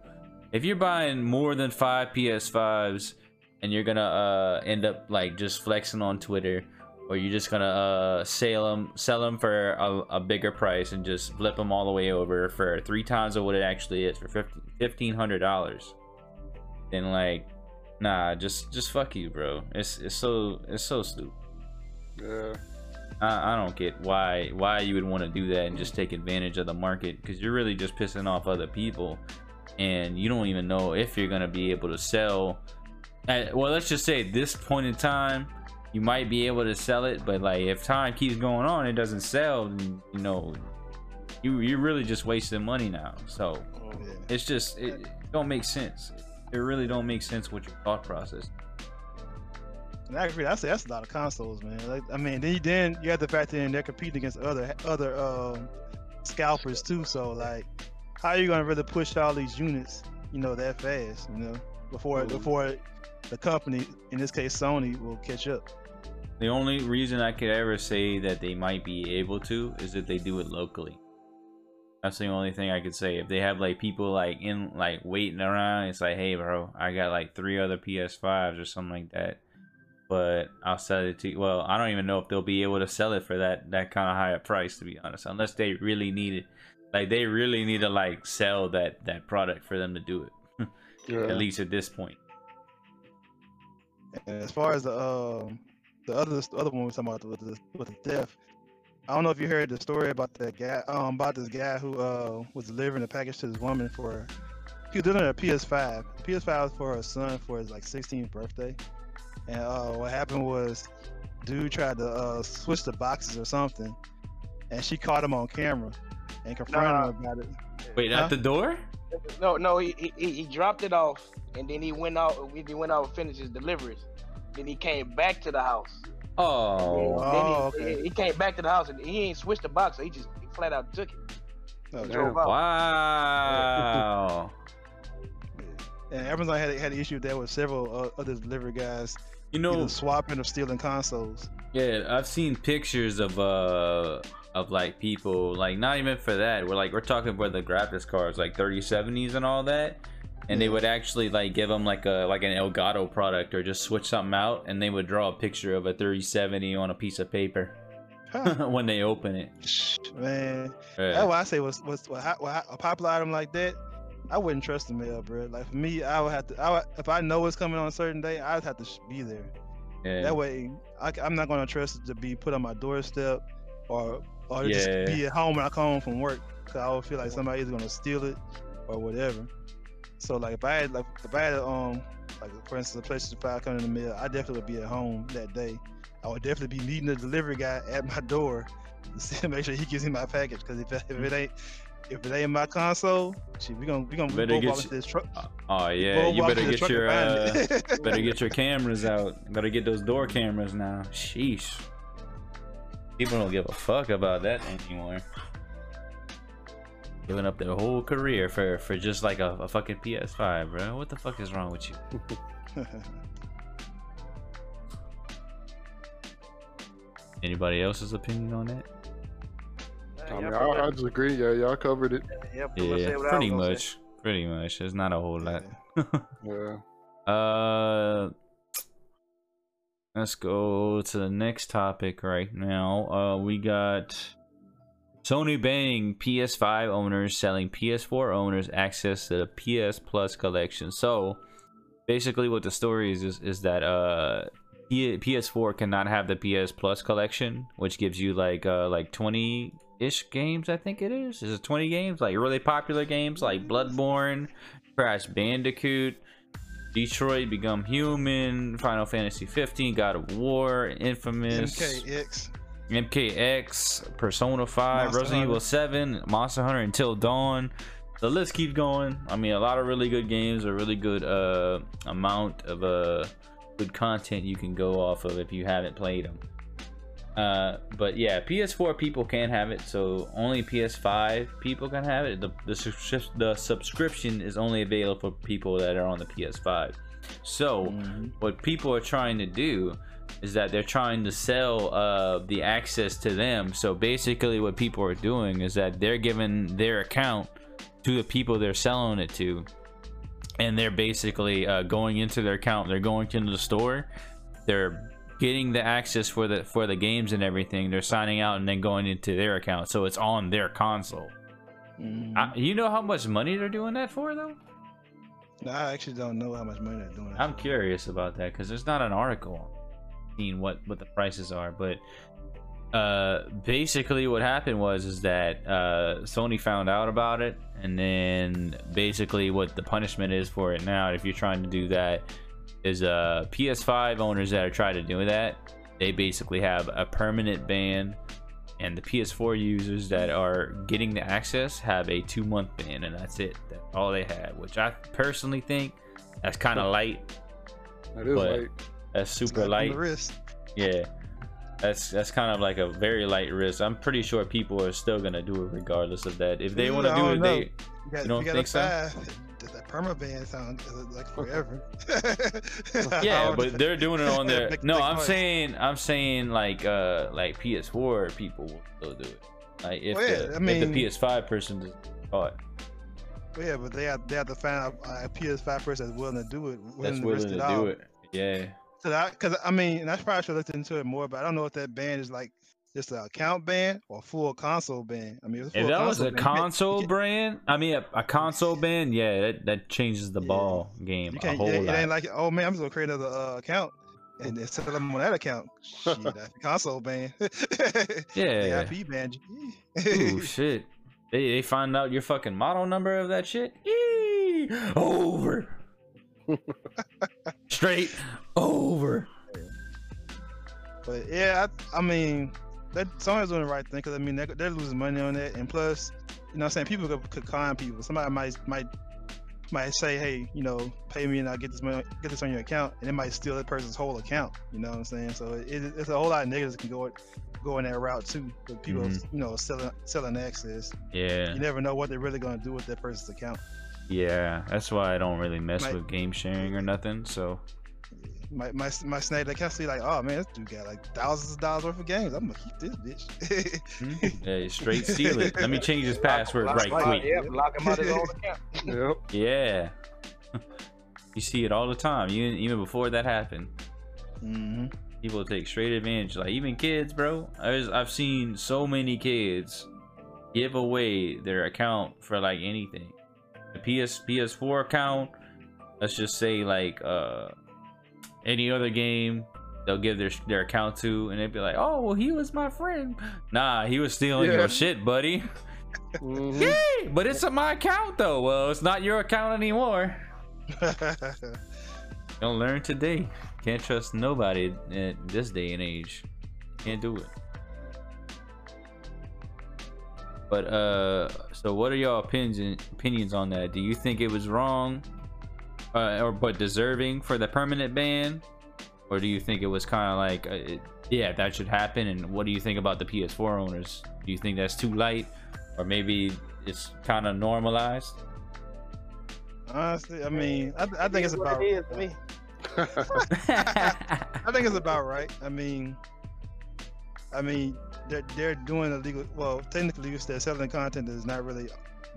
S1: If you're buying more than 5 PS5s and you're to uh end up like just flexing on Twitter or you're just to uh sell them sell them for a, a bigger price and just flip them all the way over for 3 times of what it actually is for 15 $1500 then like nah just just fuck you bro. It's it's so it's so stupid.
S2: Yeah.
S1: I, I don't get why why you would want to do that and just take advantage of the market because you're really just pissing off other people and you don't even know if you're gonna be able to sell. At, well let's just say at this point in time you might be able to sell it but like if time keeps going on it doesn't sell then, you know you you're really just wasting money now so
S3: Yeah.
S1: it's just it, it don't make sense it really don't make sense with your thought process
S3: And I agree. I say that's a lot of consoles, man. Like, I mean, then you, then you have to factor in they're competing against other other um, scalpers too. So like, how are you gonna really push all these units, you know, that fast, you know, before
S2: Mhm.
S3: before the company, in this case Sony, will catch up?
S1: The only reason I could ever say that they might be able to is if they do it locally. That's the only thing I could say. If they have like people like in like waiting around, it's like, hey, bro, I got like three other PS5s or something like that. But I'll sell it to you. Well, I don't even know if they'll be able to sell it for that that kind of higher price, to be honest, unless they really need it. Like they really need to like sell that that product for them to do it.
S2: Yeah.
S1: At least at this point.
S3: And as far as the um the other the other one we was talking about with the with the theft, I don't know if you heard the story about that guy um about this guy who uh was delivering a package to this woman for he was delivering a PS5. The PS5 was for her son for his like 16th birthday, and uh what happened was dude tried to uh switch the boxes or something, and she caught him on camera and confronted
S4: Nah.
S3: him about it.
S1: Wait,
S3: Huh?
S1: at the door?
S4: No, no, he, he- he he dropped it off, and then he went out. He went out and finished his deliveries. Then he came back to the house.
S1: Oh.
S3: Oh,
S4: then he,
S3: okay.
S4: he came back to the house, and he ain't switched the box. So he just he flat out took it.
S3: Oh,
S4: and drove out.
S1: Wow.
S3: And Amazon had had an issue with that with several uh, other delivery guys
S1: You know,
S3: swapping or stealing consoles.
S1: yeah, I've seen pictures of uh of like people like not even for that. We're like we're talking about the graphics cards like 3070s and all that. And they would actually like give them like a like an Elgato product or just switch something out and they would draw a picture of a 3070 on a piece of paper
S3: Huh.
S1: when they open it.
S3: Man,
S1: Yeah.
S3: that's why I say was was what, how- what, a popular item like that. I wouldn't trust the mail, bro. Like for me, I would have to. I would, if I know it's coming on a certain day, I'd have to be there.
S1: Yeah.
S3: That way, I, am not gonna trust it to be put on my doorstep, or or
S1: Yeah.
S3: just be at home when I come home from work. Cause I would feel like somebody's gonna steal it or whatever. So like if I had like if I had um like for instance, the PlayStation Five coming in the mail, I definitely would be at home that day. I would definitely be meeting the delivery guy at my door to see, make sure he gives me my package. Because if, if it ain't if it ain't my console, shit, we gonna we gonna
S1: Better get you-
S3: into this truck.
S1: Oh yeah, you better get your uh, better get your cameras out. Better get those door cameras now. Sheesh. People don't give a fuck about that anymore. Giving up their whole career for for just like a, a fucking PS5, bro. What the fuck is wrong with you? Anybody else's opinion on that?
S2: I mean, I, I just agree. Yeah, y'all covered it.
S4: Yeah, pretty much
S1: Yeah,
S4: say what I
S1: pretty much.
S4: say.
S1: Pretty much. There's not a whole lot.
S2: Yeah.
S1: Uh, let's go to the next topic right now. Uh, we got Sony banning PS5 owners selling PS4 owners access to the PS Plus collection. So, basically, what the story is is, is that uh. PS4 cannot have the PS Plus collection, which gives you like uh like 20 ish games, I think it is. Is it 20 games? Like really popular games like Bloodborne, Crash Bandicoot, Detroit Become Human, Final Fantasy 15, God of War, Infamous,
S3: MKX.
S1: MKX, Persona 5,
S3: Monster
S1: Resident. Evil 7, Monster Hunter Until Dawn. The list keeps going. I mean, a lot of really good games, a really good uh amount of uh good content you can go off of if you haven't played them. Uh, but yeah, PS4 people can't have it, so only PS5 people can have it. The the, the subscription is only available for people that are on the PS5. So
S3: Mhm.
S1: what people are trying to do is that they're trying to sell uh, the access to them. So basically, what people are doing is that they're giving their account to the people they're selling it to, and they're basically uh, going into their account. They're going into the store. They're getting the access for the for the games and everything. They're signing out and then going into their account, so it's on their console.
S3: Mhm.
S1: I, you know how much money they're doing that for, though?
S3: No, I actually don't know how much money they're doing. that
S1: I'm
S3: for.
S1: curious about that because there's not an article seeing what what the prices are, but uh, basically what happened was is that uh, Sony found out about it, and then basically what the punishment is for it now, if you're trying to do that, is uh, PS5 owners that are trying to do that, they basically have a permanent ban. And the PS4 users that are getting the access have a two month ban, and that's it. That's all they have, which I personally think that's kind of light.
S2: That is
S1: But-
S2: like
S1: That's super
S3: on
S1: light.
S3: Wrist.
S1: Yeah. That's that's kind of like a very light risk. I'm pretty sure people are still gonna do it regardless of that. If they want to do it,
S3: know.
S1: they
S3: You got,
S1: You don't
S3: you got
S1: think
S3: a
S1: so?
S3: Does that perma ban sound like forever?
S1: yeah, but they're doing it on their. No, I'm
S3: noise.
S1: saying I'm saying like uh like PS4 people will still do it. Like if
S3: Well, yeah,
S1: the
S3: I
S1: if the PS5 person is caught,
S3: Well, yeah, but they have they have to find a, a PS5 person that's willing to do it.
S1: that's
S3: Willing to
S1: to do it. Yeah.
S3: Cause I, cause I mean, and I probably should look into it more, but I don't know if that band is like just an account ban or full console ban. I mean, if,
S1: If that was a
S3: ban,
S1: console brand, I mean a, a console band, yeah, that, that changes the
S3: Yeah.
S1: ball game a whole
S3: It, it
S1: lot.
S3: ain't like, oh man, I'm just gonna create another uh, account and then sell them on that account. Shit, that's a console ban.
S1: Yeah.
S3: IP ban.
S1: Ooh, shit. They, they find out your fucking model number of that shit? Eee! Over. Straight over.
S3: But yeah, I, I mean, that Sony's doing the right thing because I mean they're, they're losing money on that, and plus, you know, what I'm saying people could, could con people. Somebody might might might say, hey, you know, pay me and I'll get this money, get this on your account, and it might steal that person's whole account. You know what I'm saying? So it, it's a whole lot of niggas that can go go in that route too. With people,
S1: Mhm.
S3: you know, selling selling access.
S1: Yeah.
S3: You never know what they're really gonna do with that person's account.
S1: Yeah. That's why I don't really mess
S3: Might-
S1: with game sharing or nothing. So,
S3: My my my snake, they can see like, oh man, this dude got like thousands of dollars worth of games. I'm gonna keep this bitch.
S1: hmm, yeah, straight steal it. Let me change his password
S4: Lock-
S1: right
S4: lock-
S1: quick.
S4: Yeah, lock him out his own account.
S2: yep.
S1: Yeah. you see it all the time. Even, even before that happened.
S3: hmm
S1: people take straight advantage like even kids bro There's, i've seen so many kids give away their account for like anything the ps ps4 account let's just say like uh any other game they'll give their their account to and they'd be like oh well he was my friend nah he was stealing
S2: Yeah.
S1: your shit buddy
S2: Mhm.
S1: Yay! but it's on my account though well it's not your account anymore Don't learn today. Can't trust nobody in this day and age. Can't do it. But uh, so what are y'all opinions opinions on that? Do you think it was wrong, uh, or but deserving for the permanent ban, or do you think it was kind of like, uh, it, yeah, that should happen? And what do you think about the PS4 owners? Do you think that's too light, or maybe it's kind of normalized?
S3: Honestly, I mean, I, I think it's about.
S4: it is to me.
S3: I think it's about right. I mean, I mean, they're they're doing illegal. Well, technically, they're selling content that's not really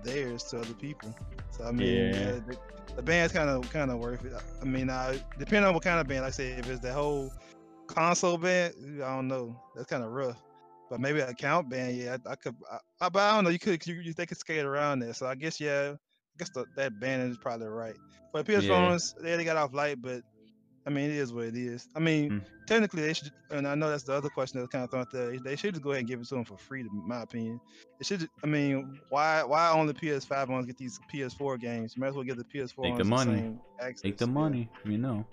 S3: theirs to other people. So I mean,
S1: Yeah.
S3: yeah, the, the band's kind of kind of worth it. I mean, uh, depending on what kind of band. Like I say, if it's the whole console band, I don't know. That's kind of rough. But maybe an account band, yeah, I, I could. I, I, but I don't know. You could, you, you, they could skate around there. So I guess, yeah, I guess the, that band is probably right. But PS
S1: Yeah.
S3: phones, yeah, they got off light, but I mean, it is what it is. I mean,
S1: Mm.
S3: technically, they should, and I know that's the other question that was kind of thrown out there. They should just go ahead and give it to them for free, in my opinion. It should. I mean, why why only PS5 ones get these PS4 games? You might as well get the PS4
S1: Take the money.
S3: same access.
S1: Take the money, you know.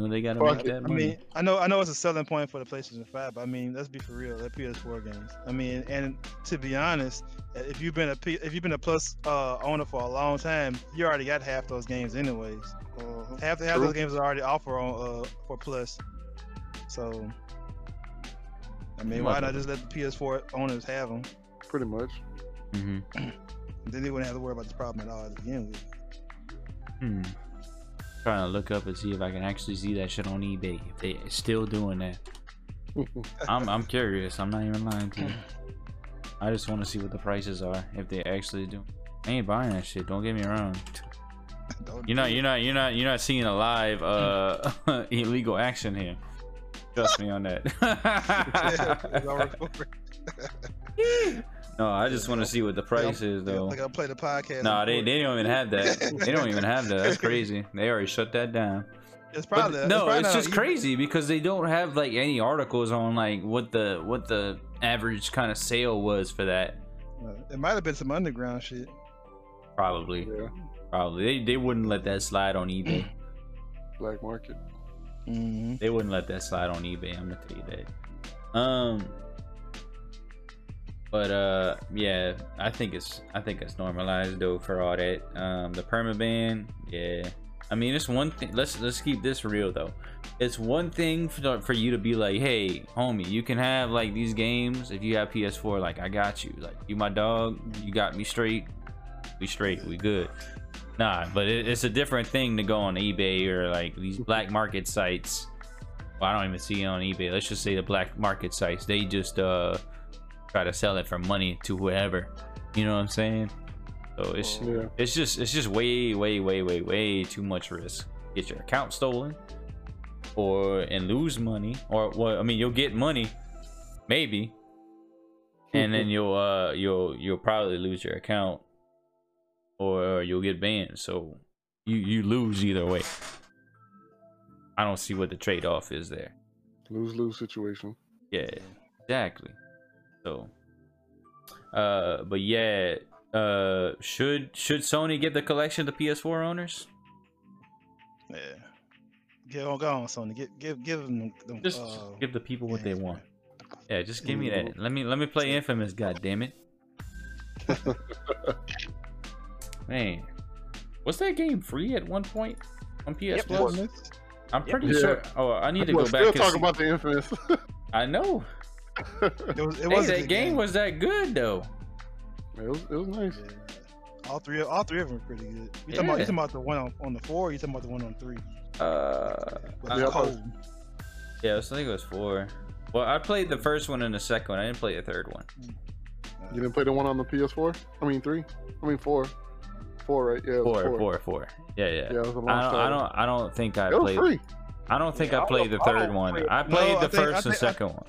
S1: You know they gotta
S2: Fuck
S1: make
S2: it.
S1: that
S3: I mean, I know, I know it's a selling point for the PlayStation 5. But I mean, let's be for real. They're PS4 games. I mean, and to be honest, if you've been a P, if you've been a Plus uh, owner for a long time, you already got half those games anyways.
S4: Mhm.
S3: Half the half
S2: True.
S3: those games are already offered on uh for Plus. So, I mean, why not just let the PS4 owners have them?
S2: Pretty much.
S1: hmm
S3: Then they wouldn't have to worry about this problem at all to begin with.
S1: Hmm. Trying to look up and see if I can actually see that shit on eBay. If they still doing that. I'm I'm curious. I'm not even lying to you. I just want to see what the prices are. If they actually do. I ain't buying that shit. Don't get me wrong.
S3: Don't
S1: You're not. You're not. You're not. You're not seeing a live uh illegal action here. Trust me on that.
S3: All recorded.
S1: no, I just want to see what the price is though.
S3: Like I play the podcast.
S1: No,
S3: on
S1: they, they don't even have that. They don't even have that. That's crazy. They already shut that down.
S3: It's
S1: But
S3: probably
S1: no,
S3: probably
S1: it's just
S3: on
S1: crazy because they don't have like any articles on like what the what the average kind of sale was for that.
S3: Uh, It might have been some underground shit.
S1: Probably,
S2: yeah.
S1: probably they they wouldn't let that slide on eBay.
S2: Black market.
S3: Mm-hmm.
S1: they wouldn't let that slide on eBay. I'm gonna tell you that. Um, but uh, yeah, I think it's I think it's normalized though for all that. Um, the perma ban, yeah. I mean, it's one thing. Let's let's keep this real though. It's one thing for for you to be like, hey, homie, you can have like these games if you have PS4. Like, I got you. Like, you my dog. You got me straight. We straight. We good. Nah, but it, it's a different thing to go on eBay or like these black market sites. Well, I don't even see it on eBay. Let's just say the black market sites. They just uh try to sell it for money to whoever. You know what I'm saying? So it's
S2: Yeah.
S1: it's just it's just way way way way way too much risk. Get your account stolen, or and lose money, or well, I mean you'll get money, maybe, and then you'll uh you'll you'll probably lose your account, or you'll get banned. So you you lose either way. I don't see what the trade off is there.
S2: Lose lose situation.
S1: Yeah, exactly. So, uh, but yeah, uh, should should Sony give the collection to PS4 owners?
S3: Yeah. Get on, go on, Sony. Give, give, give them. them
S1: Just
S3: uh,
S1: give the people what they want.
S3: man.
S1: Yeah, just give me that. Let me let me play Infamous. God damn it, man. Was that game free at one point on PS
S4: Yep,
S1: Plus? I'm pretty
S2: Yeah.
S1: sure. Oh, I need to
S2: Well,
S1: go
S2: still
S1: back. and
S2: talking about the infamous.
S1: I know.
S3: It was, it was a
S1: that
S3: good
S1: game was that good though.
S2: it was it was nice.
S3: Yeah. All three, of- all three of them were pretty good. You talking about, you talking about the one on, on the four? Or you talking about the one on three?
S1: Uh,
S3: With
S1: I-
S3: the
S2: Yeah, I
S3: cold.
S1: Yeah, I think it was four. Well, I played the first one and the second one. I didn't play the third one.
S2: You didn't play the one on the PS4? I mean three. I mean four. Four, right? Yeah, it was
S1: Four, four, four. Yeah, yeah.
S2: Yeah, it was a long
S1: I don't, I don't, I don't think I
S2: It was
S1: played.
S2: free.
S1: I don't think
S4: Yeah,
S1: I
S4: I
S1: played the
S4: don't- I
S1: third one.
S4: play it.
S1: I
S3: No,
S1: played
S3: I
S1: the
S3: think- I
S1: first and
S3: think- I-
S1: second one.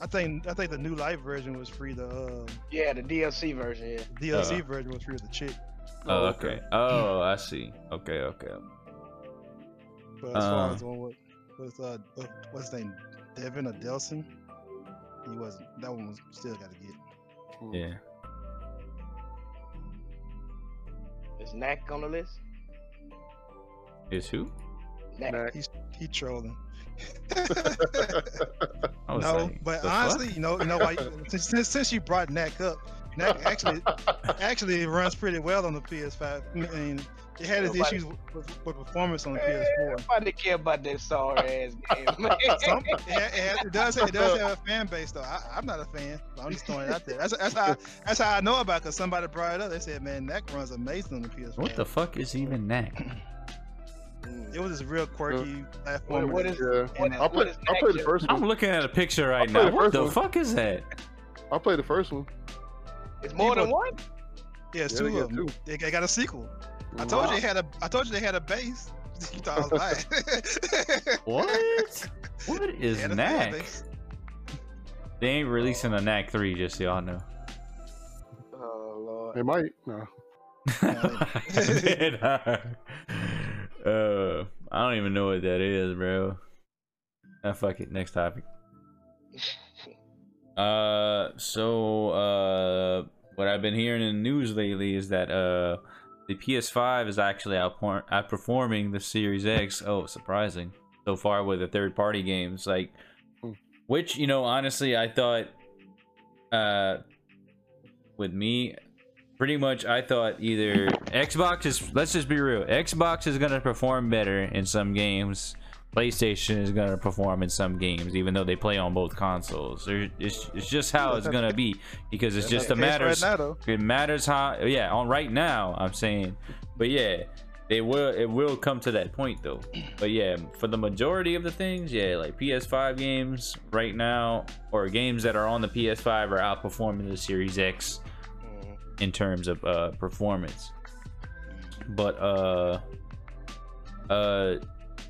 S3: I think, I think the new light version was free. The uh,
S4: Yeah, the DLC version. Yeah.
S3: DLC
S1: Uh.
S3: version was free with the chick.
S1: Oh,
S2: Oh,
S1: okay.
S2: okay.
S1: Oh, I see. Okay, okay.
S3: But as far
S1: Uh.
S3: as the one with, with uh, what- what's his name, Devin or Delson, he wasn't. That one was still got to get.
S2: Hmm.
S1: Yeah.
S4: Is Knack on the list?
S1: Is who?
S4: Knack.
S2: Knack.
S3: He's he trolling.
S1: I was
S3: no,
S1: like,
S3: but honestly,
S1: fuck?"
S3: you know, you know why? since, since since you brought Knack up, Knack actually actually it runs pretty well on the PS5. I mean, it had its
S4: Nobody-
S3: issues with, with performance on the
S4: Man,
S3: PS4.
S4: Nobody care about that sorry ass game.
S3: Some, it, it, it does it does have a fan base though. I, I'm not a fan. but I'm just throwing it out there. That's that's how that's how I know about because somebody brought it up. They said, "Man, Knack runs amazing on the PS4."
S1: What the fuck is even Knack?
S3: It was this real quirky platform.
S4: What- what is-
S2: Yeah. I
S4: what
S2: played.
S4: is
S2: I played the
S4: Knack,
S2: first
S1: I'm looking at a picture right now.
S2: the
S1: What the
S2: one.
S1: fuck is that?
S2: I played the first one.
S4: It's more than one.
S3: Yeah, it's
S2: Yeah,
S3: two of them.
S2: two.
S3: They, they got a sequel. I told you they had a. I told you they had a base. You thought I was lying.
S1: What? What
S3: They
S1: is
S3: had a fan
S1: Knack? They ain't releasing a Knack 3, just so y'all know.
S4: Oh lord.
S2: They might. No.
S1: Uh, I don't even know what that is, bro. Uh, fuck it. Next topic. Uh, so uh, what I've been hearing in the news lately is that uh, the PS5 is actually outpor- outperforming the Series X. Oh, surprising! So far with the third-party games, like,
S2: Hmm.
S1: which you know, honestly, I thought, uh, with me, pretty much, I thought either Xbox is. Let's just be real. Xbox is gonna perform better in some games. PlayStation is gonna perform in some games, even though they play on both consoles. It's, it's just how it's gonna be because it's just a matter.
S3: right.
S1: It matters how. Yeah, on right now, I'm saying, but yeah, it will. It will come to that point though. But yeah, for the majority of the things, yeah, like PS5 games right now, or games that are on the PS5 are outperforming the Series X. in terms of uh performance. But uh uh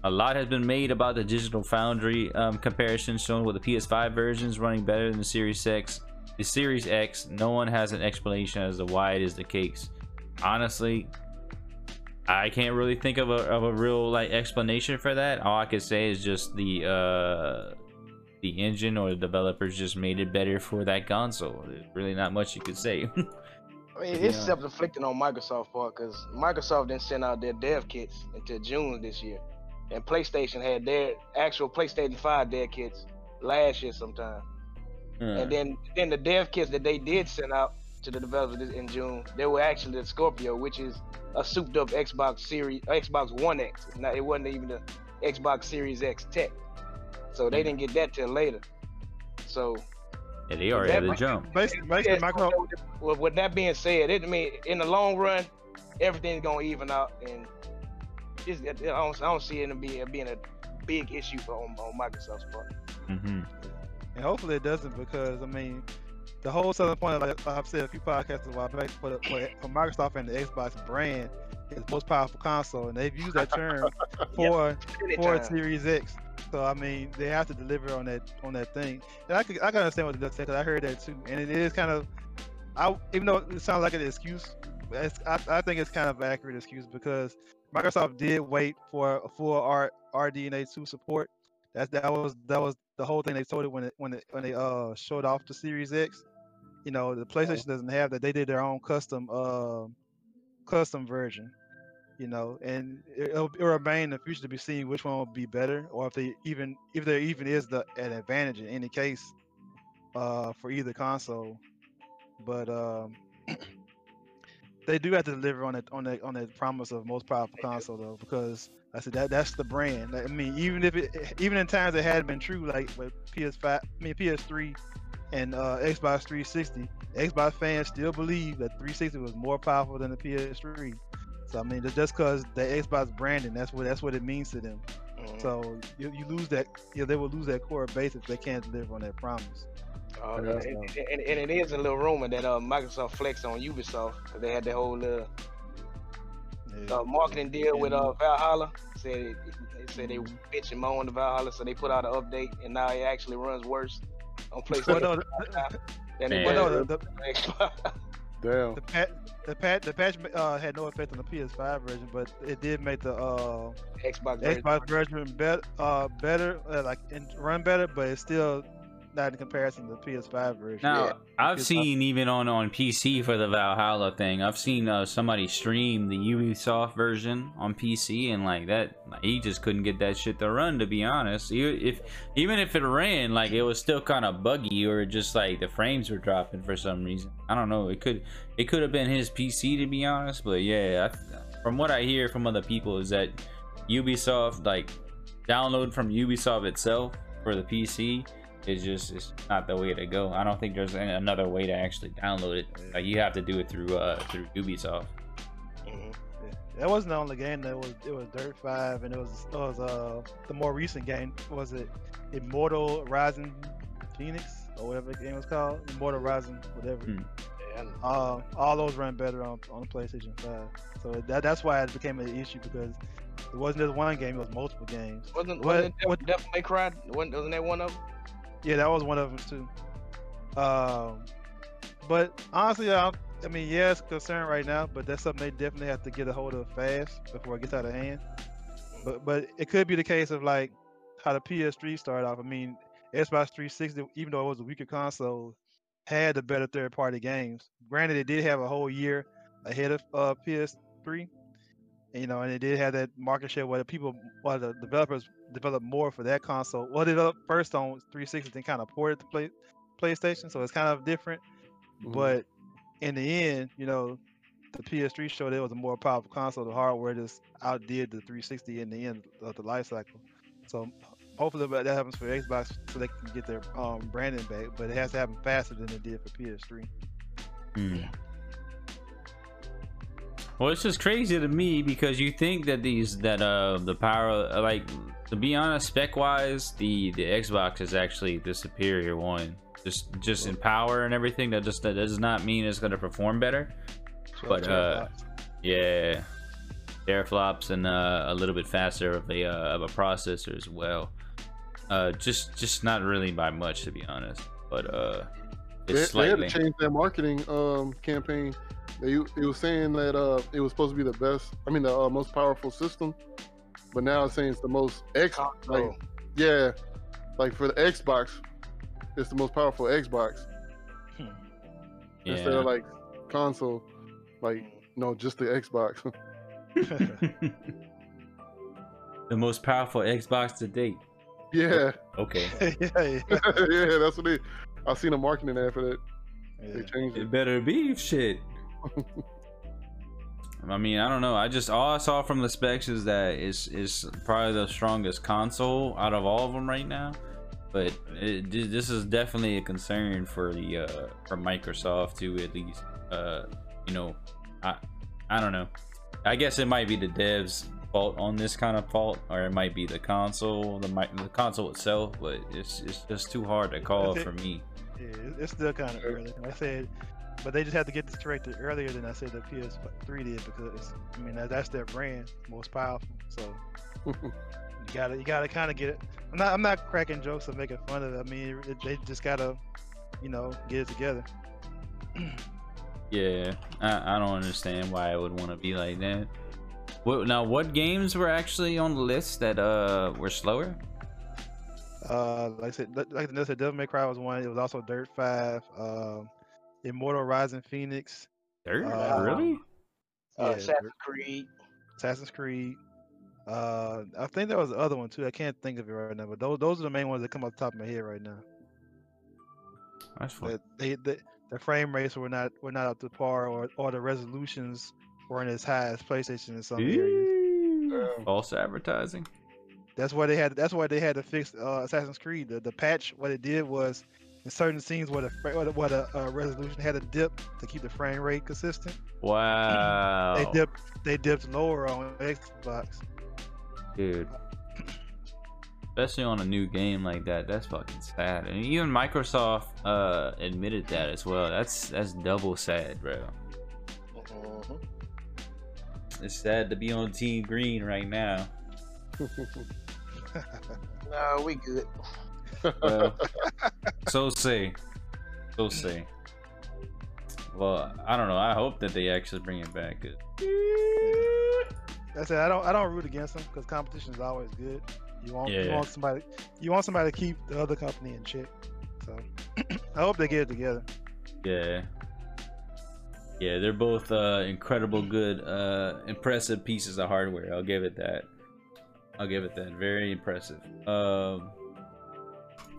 S1: a lot has been made about the digital foundry um comparison shown with the ps5 versions running better than the series x. The series x no one has an explanation as to why it is the case. Honestly i can't really think of a, of a real like explanation for that. All i could say is just the uh the engine or the developers just made it better for that console. There's really not much you could say
S4: I mean, it's
S1: Yeah.
S4: self-inflicted on Microsoft part because Microsoft didn't send out their dev kits until June this year, and PlayStation had their actual PlayStation 5 dev kits last year sometime. Hmm. And then, then the dev kits that they did send out to the developers in June, they were actually the Scorpio, which is a souped-up Xbox Series, Xbox One X. Not, it wasn't even the Xbox Series X tech, so they hmm. didn't get that till later. So
S1: Yeah, they already had the jump.
S3: Basically, basically
S4: yeah,
S3: Microsoft.
S4: well, with that being said, it I mean in the long run, everything's gonna even out, and it's, I don't I don't see it being being a big issue for on, on Microsoft's part.
S1: hmm
S3: And hopefully it doesn't because I mean, the whole selling point, like I've said a few podcasts a while back, for, the, for, for Microsoft and the Xbox brand is the most powerful console, and they've used that term for for
S4: Anytime.
S3: Series X. So I mean, they have to deliver on that on that thing. And I could I can understand what they're saying because I heard that too, and it is kind of, I even though it sounds like an excuse, it's, I, I think it's kind of an accurate excuse because Microsoft did wait for a full R RDNA two support. That that was that was the whole thing they told it when it when it when they uh showed off the Series X. You know, the PlayStation doesn't have that. They did their own custom uh, custom version. You know, and it, it'll, it'll remain in the future to be seen which one will be better, or if they even if there even is the an advantage in any case uh, for either console. But um, they do have to deliver on that on that on that promise of most powerful console though, because I said that that's the brand. Like, I mean, even if it even in times it had been true, like with PS5, I mean PS3 and uh, Xbox 360, Xbox fans still believe that 360 was more powerful than the PS3. So I mean, just- just because the Xbox branding, that's what that's what it means to them.
S4: Mhm.
S3: So you, you lose that, you know, they will lose that core base if they can't deliver on that promise.
S4: Uh,
S2: Yeah.
S4: and, and, and it is a little rumor that uh, Microsoft flexed on Ubisoft 'cause they had that whole uh,
S3: Yeah.
S4: uh, marketing deal with uh, Valhalla. Said it, they said they bitch and moan to Valhalla, so they put out an update, and now it actually runs worse on
S3: Well,
S4: PlayStation
S3: no,
S4: than
S3: well, no, the,
S4: on Xbox.
S2: Damn.
S3: the patch, the patch, the patch uh, had no effect on the PS5 version, but it did make the uh,
S4: Xbox. version.
S3: Xbox version better, uh, better, uh, like and run better, but it still not in comparison to the PS5 version.
S1: Now
S4: Yeah.
S1: I've
S3: Because
S1: seen even on on PC for the Valhalla thing. I've seen uh, somebody stream the Ubisoft version on PC, and like that, he just couldn't get that shit to run. To be honest, if even if it ran, like it was still kind of buggy, or just like the frames were dropping for some reason. I don't know. It could it could have been his PC to be honest, but yeah, I, from what I hear from other people is that Ubisoft like download from Ubisoft itself for the PC is just it's not the way to go. I don't think there's any- another way to actually download it. Like you have to do it through uh through Ubisoft.
S4: Mhm.
S3: Yeah. That wasn't the only game that was it was Dirt Five and it was it was uh the more recent game was it Immortal Rising Phoenix or whatever the game was called Immortal Rising whatever.
S1: Hmm.
S4: Yeah, and
S3: Uh, all those run better on on the PlayStation Five. So that that's why it became an issue because it wasn't just one game; it was multiple games.
S4: wasn't wasn't it
S3: what-
S4: Devil, Devil May Cry? Wasn't, wasn't that one of them?
S3: Yeah, that was one of them too. Um, but honestly, I, I mean, yeah, it's a concern right now, but that's something they definitely have to get a hold of fast before it gets out of hand. But but it could be the case of like how the PS3 started off. I mean, Xbox 360, even though it was a weaker console, had the better third-party games. Granted, it did have a whole year ahead of uh, PS3. And, You know, and it did have that market share where the people, while the developers developed more for that console. Well, they developed first on 360, then kind of ported to play, PlayStation, so it's kind of different.
S2: Mhm.
S3: But in the end, you know, the PS3 showed it was a more powerful console. The hardware just outdid the 360 in the end of the life cycle. So hopefully that happens for Xbox so they can get their um, branding back. But it has to happen faster than it did for PS3.
S1: Hmm. Well, it's just crazy to me because you think that these that uh the power like to be honest spec wise the the Xbox is actually the superior one. Just just in power and everything that just that does not mean it's gonna perform better. But, uh, yeah teraflops and uh, a little bit faster of a uh, of a processor as well. Uh just just not really by much to be honest. But uh
S2: They,
S1: it's
S2: they had to change their marketing um, campaign. They it was saying that uh, it was supposed to be the best. I mean, the uh, most powerful system, but now it's saying it's the most X. Like, yeah, like for the Xbox, it's the most powerful Xbox instead
S1: yeah
S2: of like console. Like no, just the Xbox.
S1: the most powerful Xbox to date.
S2: yeah,
S1: Okay.
S3: yeah, yeah,
S2: yeah, that's what it. I seen a marketing ad for that. They changed it.
S1: It better be shit. I mean, I don't know. I just all I saw from the specs is that it's is probably the strongest console out of all of them right now. But it, this is definitely a concern for the uh, for Microsoft to at least uh, you know, I I don't know. I guess it might be the devs fault on this kind of fault, or it might be the console, the the console itself. But it's it's just too hard to call
S3: Okay.
S1: for me.
S3: Yeah, it's still kind of early. Like I said, but they just had to get this corrected earlier than I said the PS3 did because I mean that, that's their brand, most powerful. So you gotta you gotta kind of get it. I'm not I'm not cracking jokes or making fun of it. I mean it, they just gotta you know get it together.
S1: Yeah, I, I don't understand why I would want to be like that. What now? What games were actually on the list that uh were slower?
S3: Uh, like I said, like I said, Devil May Cry was one. It was also Dirt Five, um, Immortal Rising Phoenix,
S1: Dirt?
S3: Uh,
S1: really?
S4: Uh,
S3: yeah,
S4: Assassin's Creed.
S3: Assassin's Creed. Uh, I think there was the other one too. I can't think of it right now, but those those are the main ones that come off the top of my head right now.
S1: That's fun.
S3: That they, the the frame rates were not were not up to par, or or the resolutions weren't as high as PlayStation in some areas.
S1: Eee, False advertising.
S3: That's why they had. That's why they had to fix uh, Assassin's Creed. The, the patch, what it did was, in certain scenes where the where the, where the uh, resolution had a dip to keep the frame rate consistent,
S1: Wow.
S3: they dipped they dipped lower on Xbox.
S1: dude. Especially on a new game like that, that's fucking sad. And even Microsoft uh admitted that as well. That's that's double sad, bro.
S4: Mhm.
S1: It's sad to be on Team Green right now.
S4: No, we good.
S1: Well, so say, so say. Well, I don't know. I hope that they actually bring it back. 'cause-
S3: I said I don't I don't root against them because competition is always good. You want you
S1: Yeah.
S3: want somebody you want somebody to keep the other company in check. So I hope they get it together.
S1: Yeah. Yeah, they're both uh, incredible, good, uh, impressive pieces of hardware. I'll give it that. I'll give it that. Very impressive. Um.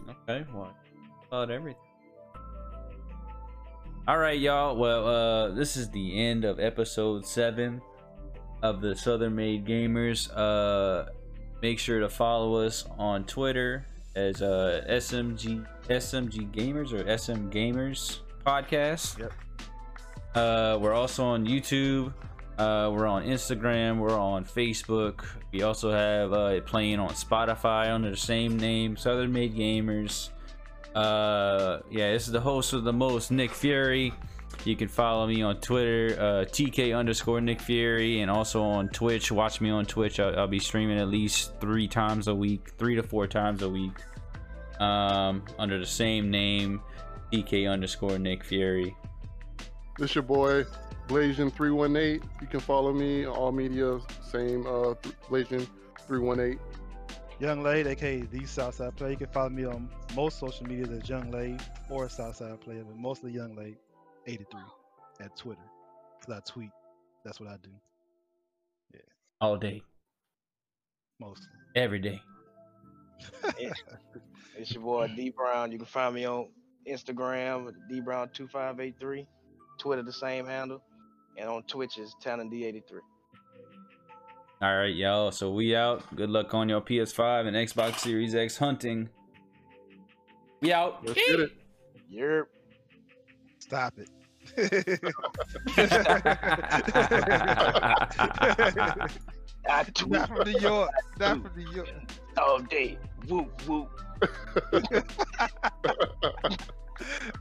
S1: Okay, well, about everything. All right, y'all. Well, uh, this is the end of episode seven of the Southern Made Gamers. Uh, make sure to follow us on Twitter as uh, SMG SMG Gamers or SM Gamers podcast.
S3: Yep.
S1: Uh, we're also on YouTube. Uh, we're on Instagram. We're on Facebook. We also have uh, it playing on Spotify under the same name, Southern Made Gamers. Uh, yeah, this is the host of the most, Nick Fury. You can follow me on Twitter, uh, TK underscore Nick Fury, and also on Twitch. Watch me on Twitch. I'll, I'll be streaming at least three times a week, three to four times a week, um, under the same name, TK underscore Nick Fury.
S2: This your boy Blasian three one eight. You can follow me on all media, same uh Blasian three one eight.
S3: Young Lade, aka the Southside Player. You can follow me on most social media as Young Lade or Southside Player, but mostly Young Lade 83 at Twitter. Cause I tweet. That's what I do. Yeah.
S1: All day,
S3: Mostly.
S1: every day.
S4: It's your boy D Brown. You can find me on Instagram D Brown two five eight three, Twitter the same handle, and on Twitch is Talon D eighty three.
S1: All right, y'all. So we out. Good luck on your PS5 and Xbox Series X hunting. We out.
S2: Let's get it.
S4: Yerp.
S3: Stop it.
S4: I tweet
S3: Not from New York. Not from New York.
S4: all day. Whoop whoop.